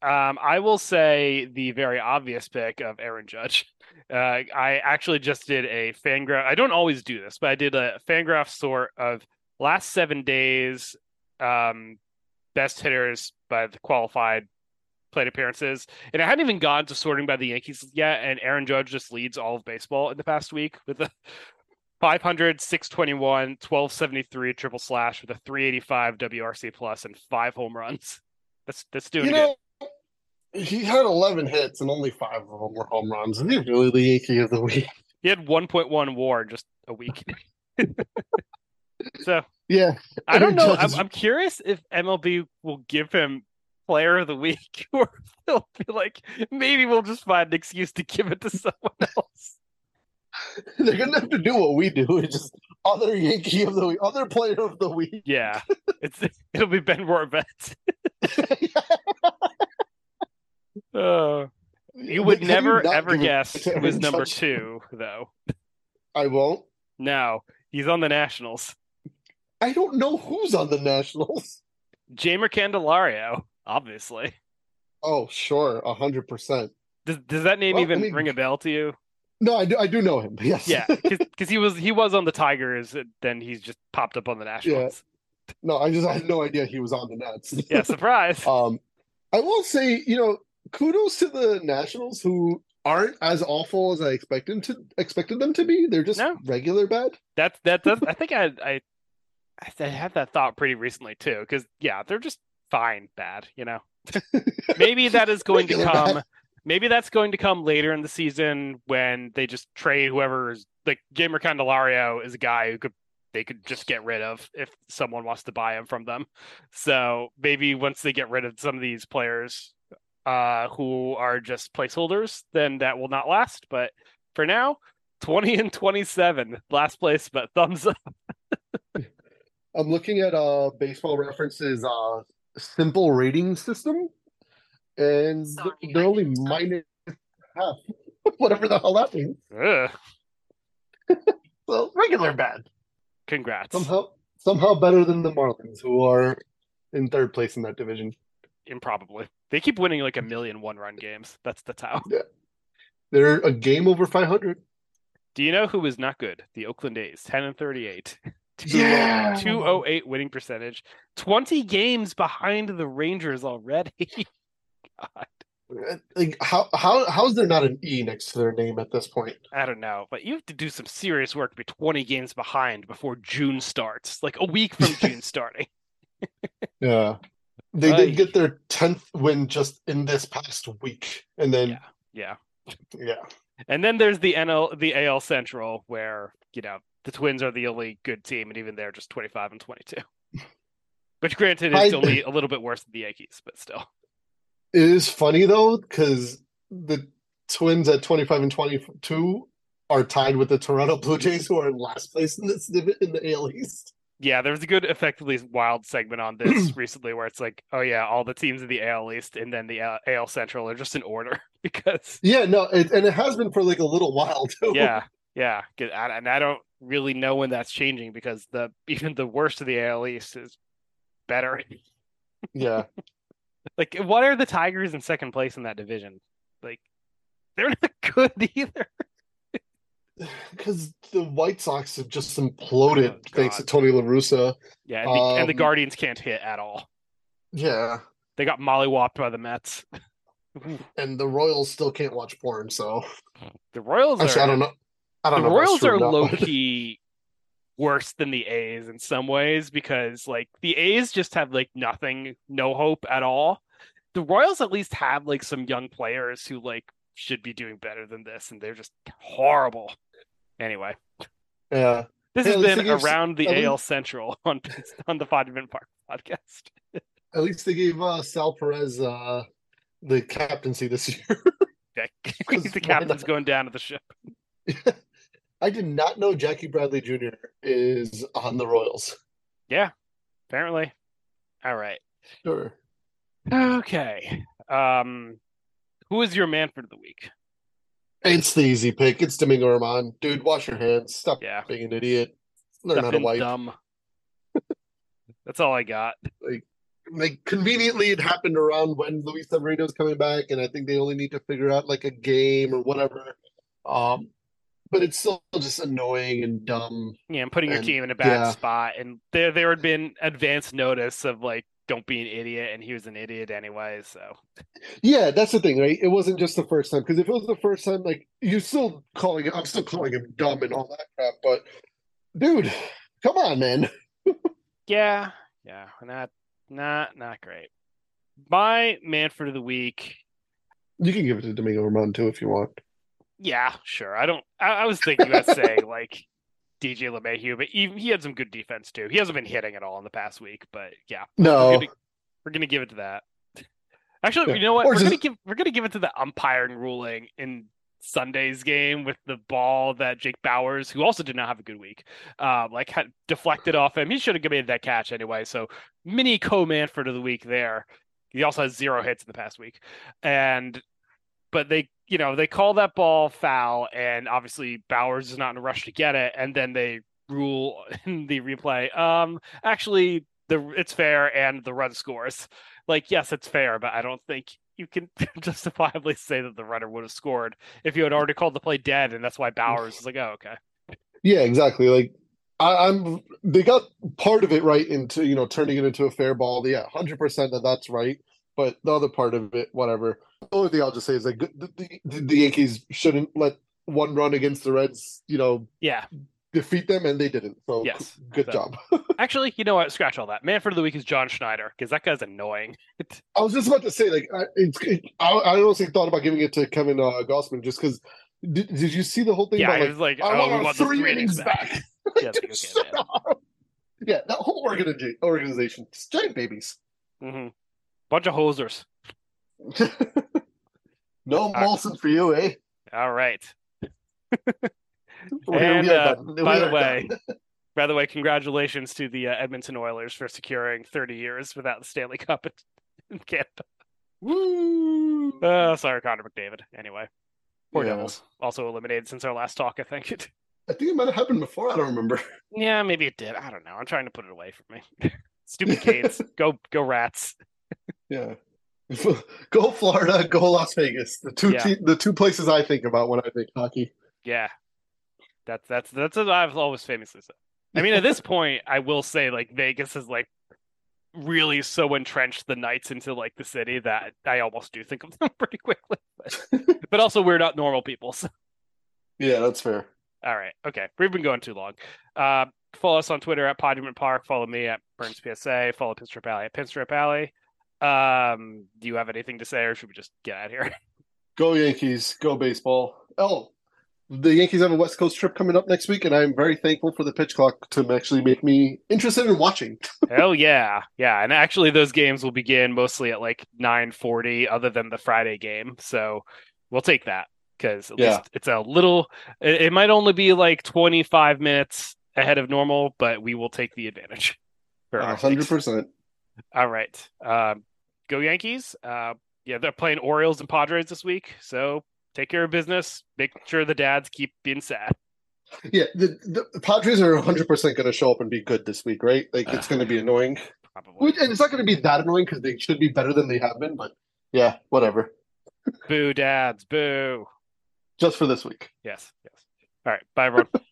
[SPEAKER 1] Um, I will say the very obvious pick of Aaron Judge. Uh, I actually just did a fangraph. I don't always do this, but I did a fangraph sort of last seven days, um, best hitters by the qualified plate appearances, and I hadn't even gone to sorting by the Yankees yet. And Aaron Judge just leads all of baseball in the past week with a 500, 621, 1273 triple slash with a 385 WRC plus and five home runs. That's that's doing
[SPEAKER 2] you
[SPEAKER 1] good.
[SPEAKER 2] he had 11 hits and only five of them were home runs. Is he really the Yankee of the week?
[SPEAKER 1] He had 1.1 WAR just a week. so
[SPEAKER 2] Yeah.
[SPEAKER 1] I don't know. I'm, I'm curious if MLB will give him Player of the Week, or they'll be like, maybe we'll just find an excuse to give it to someone else.
[SPEAKER 2] They're gonna have to do what we do, it's just other Yankee of the week, other player of the week.
[SPEAKER 1] Yeah, it's it'll be Ben Rortvedt. Uh, you would
[SPEAKER 2] you
[SPEAKER 1] never
[SPEAKER 2] not
[SPEAKER 1] ever guess
[SPEAKER 2] it
[SPEAKER 1] was number
[SPEAKER 2] Judge?
[SPEAKER 1] two, though.
[SPEAKER 2] I won't.
[SPEAKER 1] No, he's on the Nationals.
[SPEAKER 2] I don't know who's on the Nationals.
[SPEAKER 1] Jeimer Candelario, obviously.
[SPEAKER 2] Oh, sure, a hundred percent.
[SPEAKER 1] Does does that name
[SPEAKER 2] Well, I
[SPEAKER 1] even
[SPEAKER 2] mean-
[SPEAKER 1] ring a bell to you?
[SPEAKER 2] No, I do, I do know him. Yes.
[SPEAKER 1] Yeah, because he was he was on the Tigers, and then he's just popped up on the Nationals.
[SPEAKER 2] no, I just had no idea he was on the Nets.
[SPEAKER 1] Yeah, surprise.
[SPEAKER 2] Um, I will say, you know, kudos to the Nationals who aren't as awful as I expected to expected them to be. They're just
[SPEAKER 1] No.
[SPEAKER 2] regular bad.
[SPEAKER 1] That's that. That's, I think I I I had that thought pretty recently too. Because yeah, they're just fine bad. You know, maybe that is going to come.
[SPEAKER 2] bad.
[SPEAKER 1] Maybe that's going to come later in the season when they just trade whoever is like Jeimer Candelario is a guy who could they could just get rid of if someone wants to buy him from them. So maybe once they get rid of some of these players uh who are just placeholders, then that will not last. But for now, 20 and 27, last place, but thumbs up.
[SPEAKER 2] I'm looking at uh baseball references uh simple rating system, and
[SPEAKER 3] Sorry,
[SPEAKER 2] they're
[SPEAKER 3] I
[SPEAKER 2] only minus half, whatever the hell that means.
[SPEAKER 1] Ugh,
[SPEAKER 2] Well, regular bad.
[SPEAKER 1] congrats.
[SPEAKER 2] Somehow, somehow better than the Marlins, who are in third place in that division.
[SPEAKER 1] Improbably. They keep winning like a million one run games. That's the how.
[SPEAKER 2] They're a game over 500.
[SPEAKER 1] Do you know who is not good? The Oakland A's, 10 and 38.
[SPEAKER 2] Yeah.
[SPEAKER 1] 208 winning percentage. 20 games behind the Rangers already. God, uh,
[SPEAKER 2] Like how how how is there not an E next to their name at this point?
[SPEAKER 1] I don't know, but you have to do some serious work to be 20 games behind before June starts, like a week from June starting.
[SPEAKER 2] Yeah. They did get their 10th win just in this past week. And then
[SPEAKER 1] Yeah.
[SPEAKER 2] yeah.
[SPEAKER 1] And then there's the NL, the AL Central, where you know the Twins are the only good team, and even they're just 25 and 22. Which, granted, is only a little bit worse than the Yankees, but still.
[SPEAKER 2] It is funny though, because the Twins at 25 and 22 are tied with the Toronto Blue Jays, who are in last place in this in the AL East.
[SPEAKER 1] Yeah, there was a good, effectively wild segment on this recently, where it's like, oh yeah, all the teams in the AL East and then the AL Central are just in order because
[SPEAKER 2] Yeah, no, it, and it has been for like a little while too.
[SPEAKER 1] yeah, yeah, and I don't really know when that's changing because the even the worst of the AL East is better.
[SPEAKER 2] yeah.
[SPEAKER 1] Like, what are the Tigers in second place in that division? Like, they're not good either.
[SPEAKER 2] Because the White Sox have just imploded
[SPEAKER 1] Oh,
[SPEAKER 2] thanks to Tony La Russa.
[SPEAKER 1] Yeah, and the, and the
[SPEAKER 2] Um,
[SPEAKER 1] Guardians can't hit at all.
[SPEAKER 2] Yeah.
[SPEAKER 1] They got mollywopped by the Mets.
[SPEAKER 2] And the Royals still can't watch porn, so
[SPEAKER 1] The Royals
[SPEAKER 2] actually
[SPEAKER 1] are
[SPEAKER 2] I don't know. I
[SPEAKER 1] the
[SPEAKER 2] don't know.
[SPEAKER 1] Royals are low key worse than the A's in some ways because like the A's just have like nothing, no hope at all. The Royals at least have like some young players who like should be doing better than this, and they're just horrible. Anyway,
[SPEAKER 2] Yeah.
[SPEAKER 1] this
[SPEAKER 2] Hey,
[SPEAKER 1] has been
[SPEAKER 2] they gave s-
[SPEAKER 1] around the
[SPEAKER 2] at least-
[SPEAKER 1] AL Central on on the Five Minute Park podcast.
[SPEAKER 2] At least they gave uh, Sal Perez uh, the captaincy this year.
[SPEAKER 1] Yeah, the captain's going down to the ship.
[SPEAKER 2] I did not know Jackie Bradley Jr. is on the Royals.
[SPEAKER 1] Yeah, apparently. All right.
[SPEAKER 2] Sure.
[SPEAKER 1] Okay. Um, who is your Manfred of the week?
[SPEAKER 2] It's the easy pick. It's Domingo Germán. Dude, wash your hands. Stop
[SPEAKER 1] Yeah.
[SPEAKER 2] being an idiot. Learn how to wipe.
[SPEAKER 1] dumb. That's all I got.
[SPEAKER 2] Like conveniently, it happened around when Luis Severino's coming back, and I think they only need to figure out like a game or whatever. Um, but it's still just annoying and dumb.
[SPEAKER 1] Yeah, and putting your
[SPEAKER 2] And-
[SPEAKER 1] team in a bad
[SPEAKER 2] yeah.
[SPEAKER 1] spot. And there there had been advance notice of like, don't be an idiot, and he was an idiot anyway. So
[SPEAKER 2] Yeah, that's the thing, right? It wasn't just the first time because if it was the first time, like you're still calling it, I'm still calling him dumb and all that crap. But dude, come on, man.
[SPEAKER 1] yeah, yeah, not not not great. My Manfred of the week.
[SPEAKER 2] You can give it to Domingo Germán too if you want.
[SPEAKER 1] Yeah, sure. I don't. I, I was thinking about saying like DJ LeMahieu, but he, he had some good defense too. He hasn't been hitting at all in the past week, but yeah,
[SPEAKER 2] No,
[SPEAKER 1] we're gonna, we're gonna give it to that. Actually,
[SPEAKER 2] Yeah.
[SPEAKER 1] you know what?
[SPEAKER 2] Or
[SPEAKER 1] We're gonna give we're gonna give it to the umpiring ruling in Sunday's game with the ball that Jake Bowers, who also did not have a good week, um, like had deflected off him. He should have made that catch anyway. So mini co Manfred of the week there. He also has zero hits in the past week, and but they you know they call that ball foul, and obviously Bowers is not in a rush to get it, and then they rule in the replay. Um, actually, the it's fair and the run scores. Like, yes, it's fair, but I don't think you can justifiably say that the runner would have scored if you had already called the play dead, and that's why Bowers is like, oh, okay.
[SPEAKER 2] Yeah, exactly. Like I, am they got part of it right into you know turning it into a fair ball. Yeah, hundred percent that that's right. But the other part of it, whatever. The only thing I'll just say is like the, the, the Yankees shouldn't let one run against the Reds, you know,
[SPEAKER 1] yeah,
[SPEAKER 2] defeat them, and they didn't. So
[SPEAKER 1] yes,
[SPEAKER 2] good
[SPEAKER 1] so.
[SPEAKER 2] job.
[SPEAKER 1] Actually, you know what? Scratch all that. Manfred of the week is John Schneider because that guy's annoying.
[SPEAKER 2] I was just about to say, like, I, it's, it, I, I honestly thought about giving it to Kevin uh, Gausman just because. Did, did you see the whole thing?
[SPEAKER 1] Yeah,
[SPEAKER 2] about,
[SPEAKER 1] it was like,
[SPEAKER 2] I
[SPEAKER 1] oh,
[SPEAKER 2] want,
[SPEAKER 1] want
[SPEAKER 2] three,
[SPEAKER 1] three
[SPEAKER 2] innings back. back. yeah, like, okay, yeah, that whole organization, organization, giant babies.
[SPEAKER 1] Mm-hmm. Bunch of hosers.
[SPEAKER 2] no Molson for you, eh?
[SPEAKER 1] All right. and uh, by the way, by the way, congratulations to the uh, Edmonton Oilers for securing 30 years without the Stanley Cup in, Canada.
[SPEAKER 2] Woo!
[SPEAKER 1] Uh, sorry, Connor McDavid. Anyway, poor
[SPEAKER 2] Yeah.
[SPEAKER 1] Devils also eliminated since our last talk. I think.
[SPEAKER 2] I think it might have happened before. I don't remember.
[SPEAKER 1] yeah, maybe it did. I don't know. I'm trying to put it away from me. Stupid Canes. go go Rats.
[SPEAKER 2] Yeah. go Florida, go Las Vegas. The two
[SPEAKER 1] Yeah.
[SPEAKER 2] te- the two places I think about when I think hockey.
[SPEAKER 1] Yeah, that's that's that's what I've always famously said. I mean, at this point, I will say like Vegas is like really so entrenched the Knights into like the city that I almost do think of them pretty quickly. But, but also, we're not normal people. So.
[SPEAKER 2] Yeah, that's fair.
[SPEAKER 1] All right, okay, we've been going too long. Uh, follow us on Twitter at Podument Park. Follow me at Burns PSA. Follow Pinstripe Alley at Pinstripe Alley. Um, do you have anything to say, or should we just get out of here?
[SPEAKER 2] Go Yankees, go baseball. Oh, the Yankees have a West Coast trip coming up next week, and I'm very thankful for the pitch clock to actually make me interested in watching.
[SPEAKER 1] Hell yeah, yeah. And actually, those games will begin mostly at like nine forty, other than the Friday game. So we'll take that because at
[SPEAKER 2] Yeah.
[SPEAKER 1] least it's a little. It, it might only be like twenty five minutes ahead of normal, but we will take the advantage.
[SPEAKER 2] Hundred percent.
[SPEAKER 1] All right, um, go Yankees. Uh, yeah, they're playing Orioles and Padres this week, so take care of business. Make sure the dads keep being sad.
[SPEAKER 2] Yeah, the, the Padres are hundred percent going to show up and be good this week, right? Like it's going to be annoying,
[SPEAKER 1] Probably.
[SPEAKER 2] And it's not going to be that annoying because they should be better than they have been. But yeah, whatever.
[SPEAKER 1] Boo, dads, boo.
[SPEAKER 2] Just for this week.
[SPEAKER 1] Yes, yes. All right, bye everyone.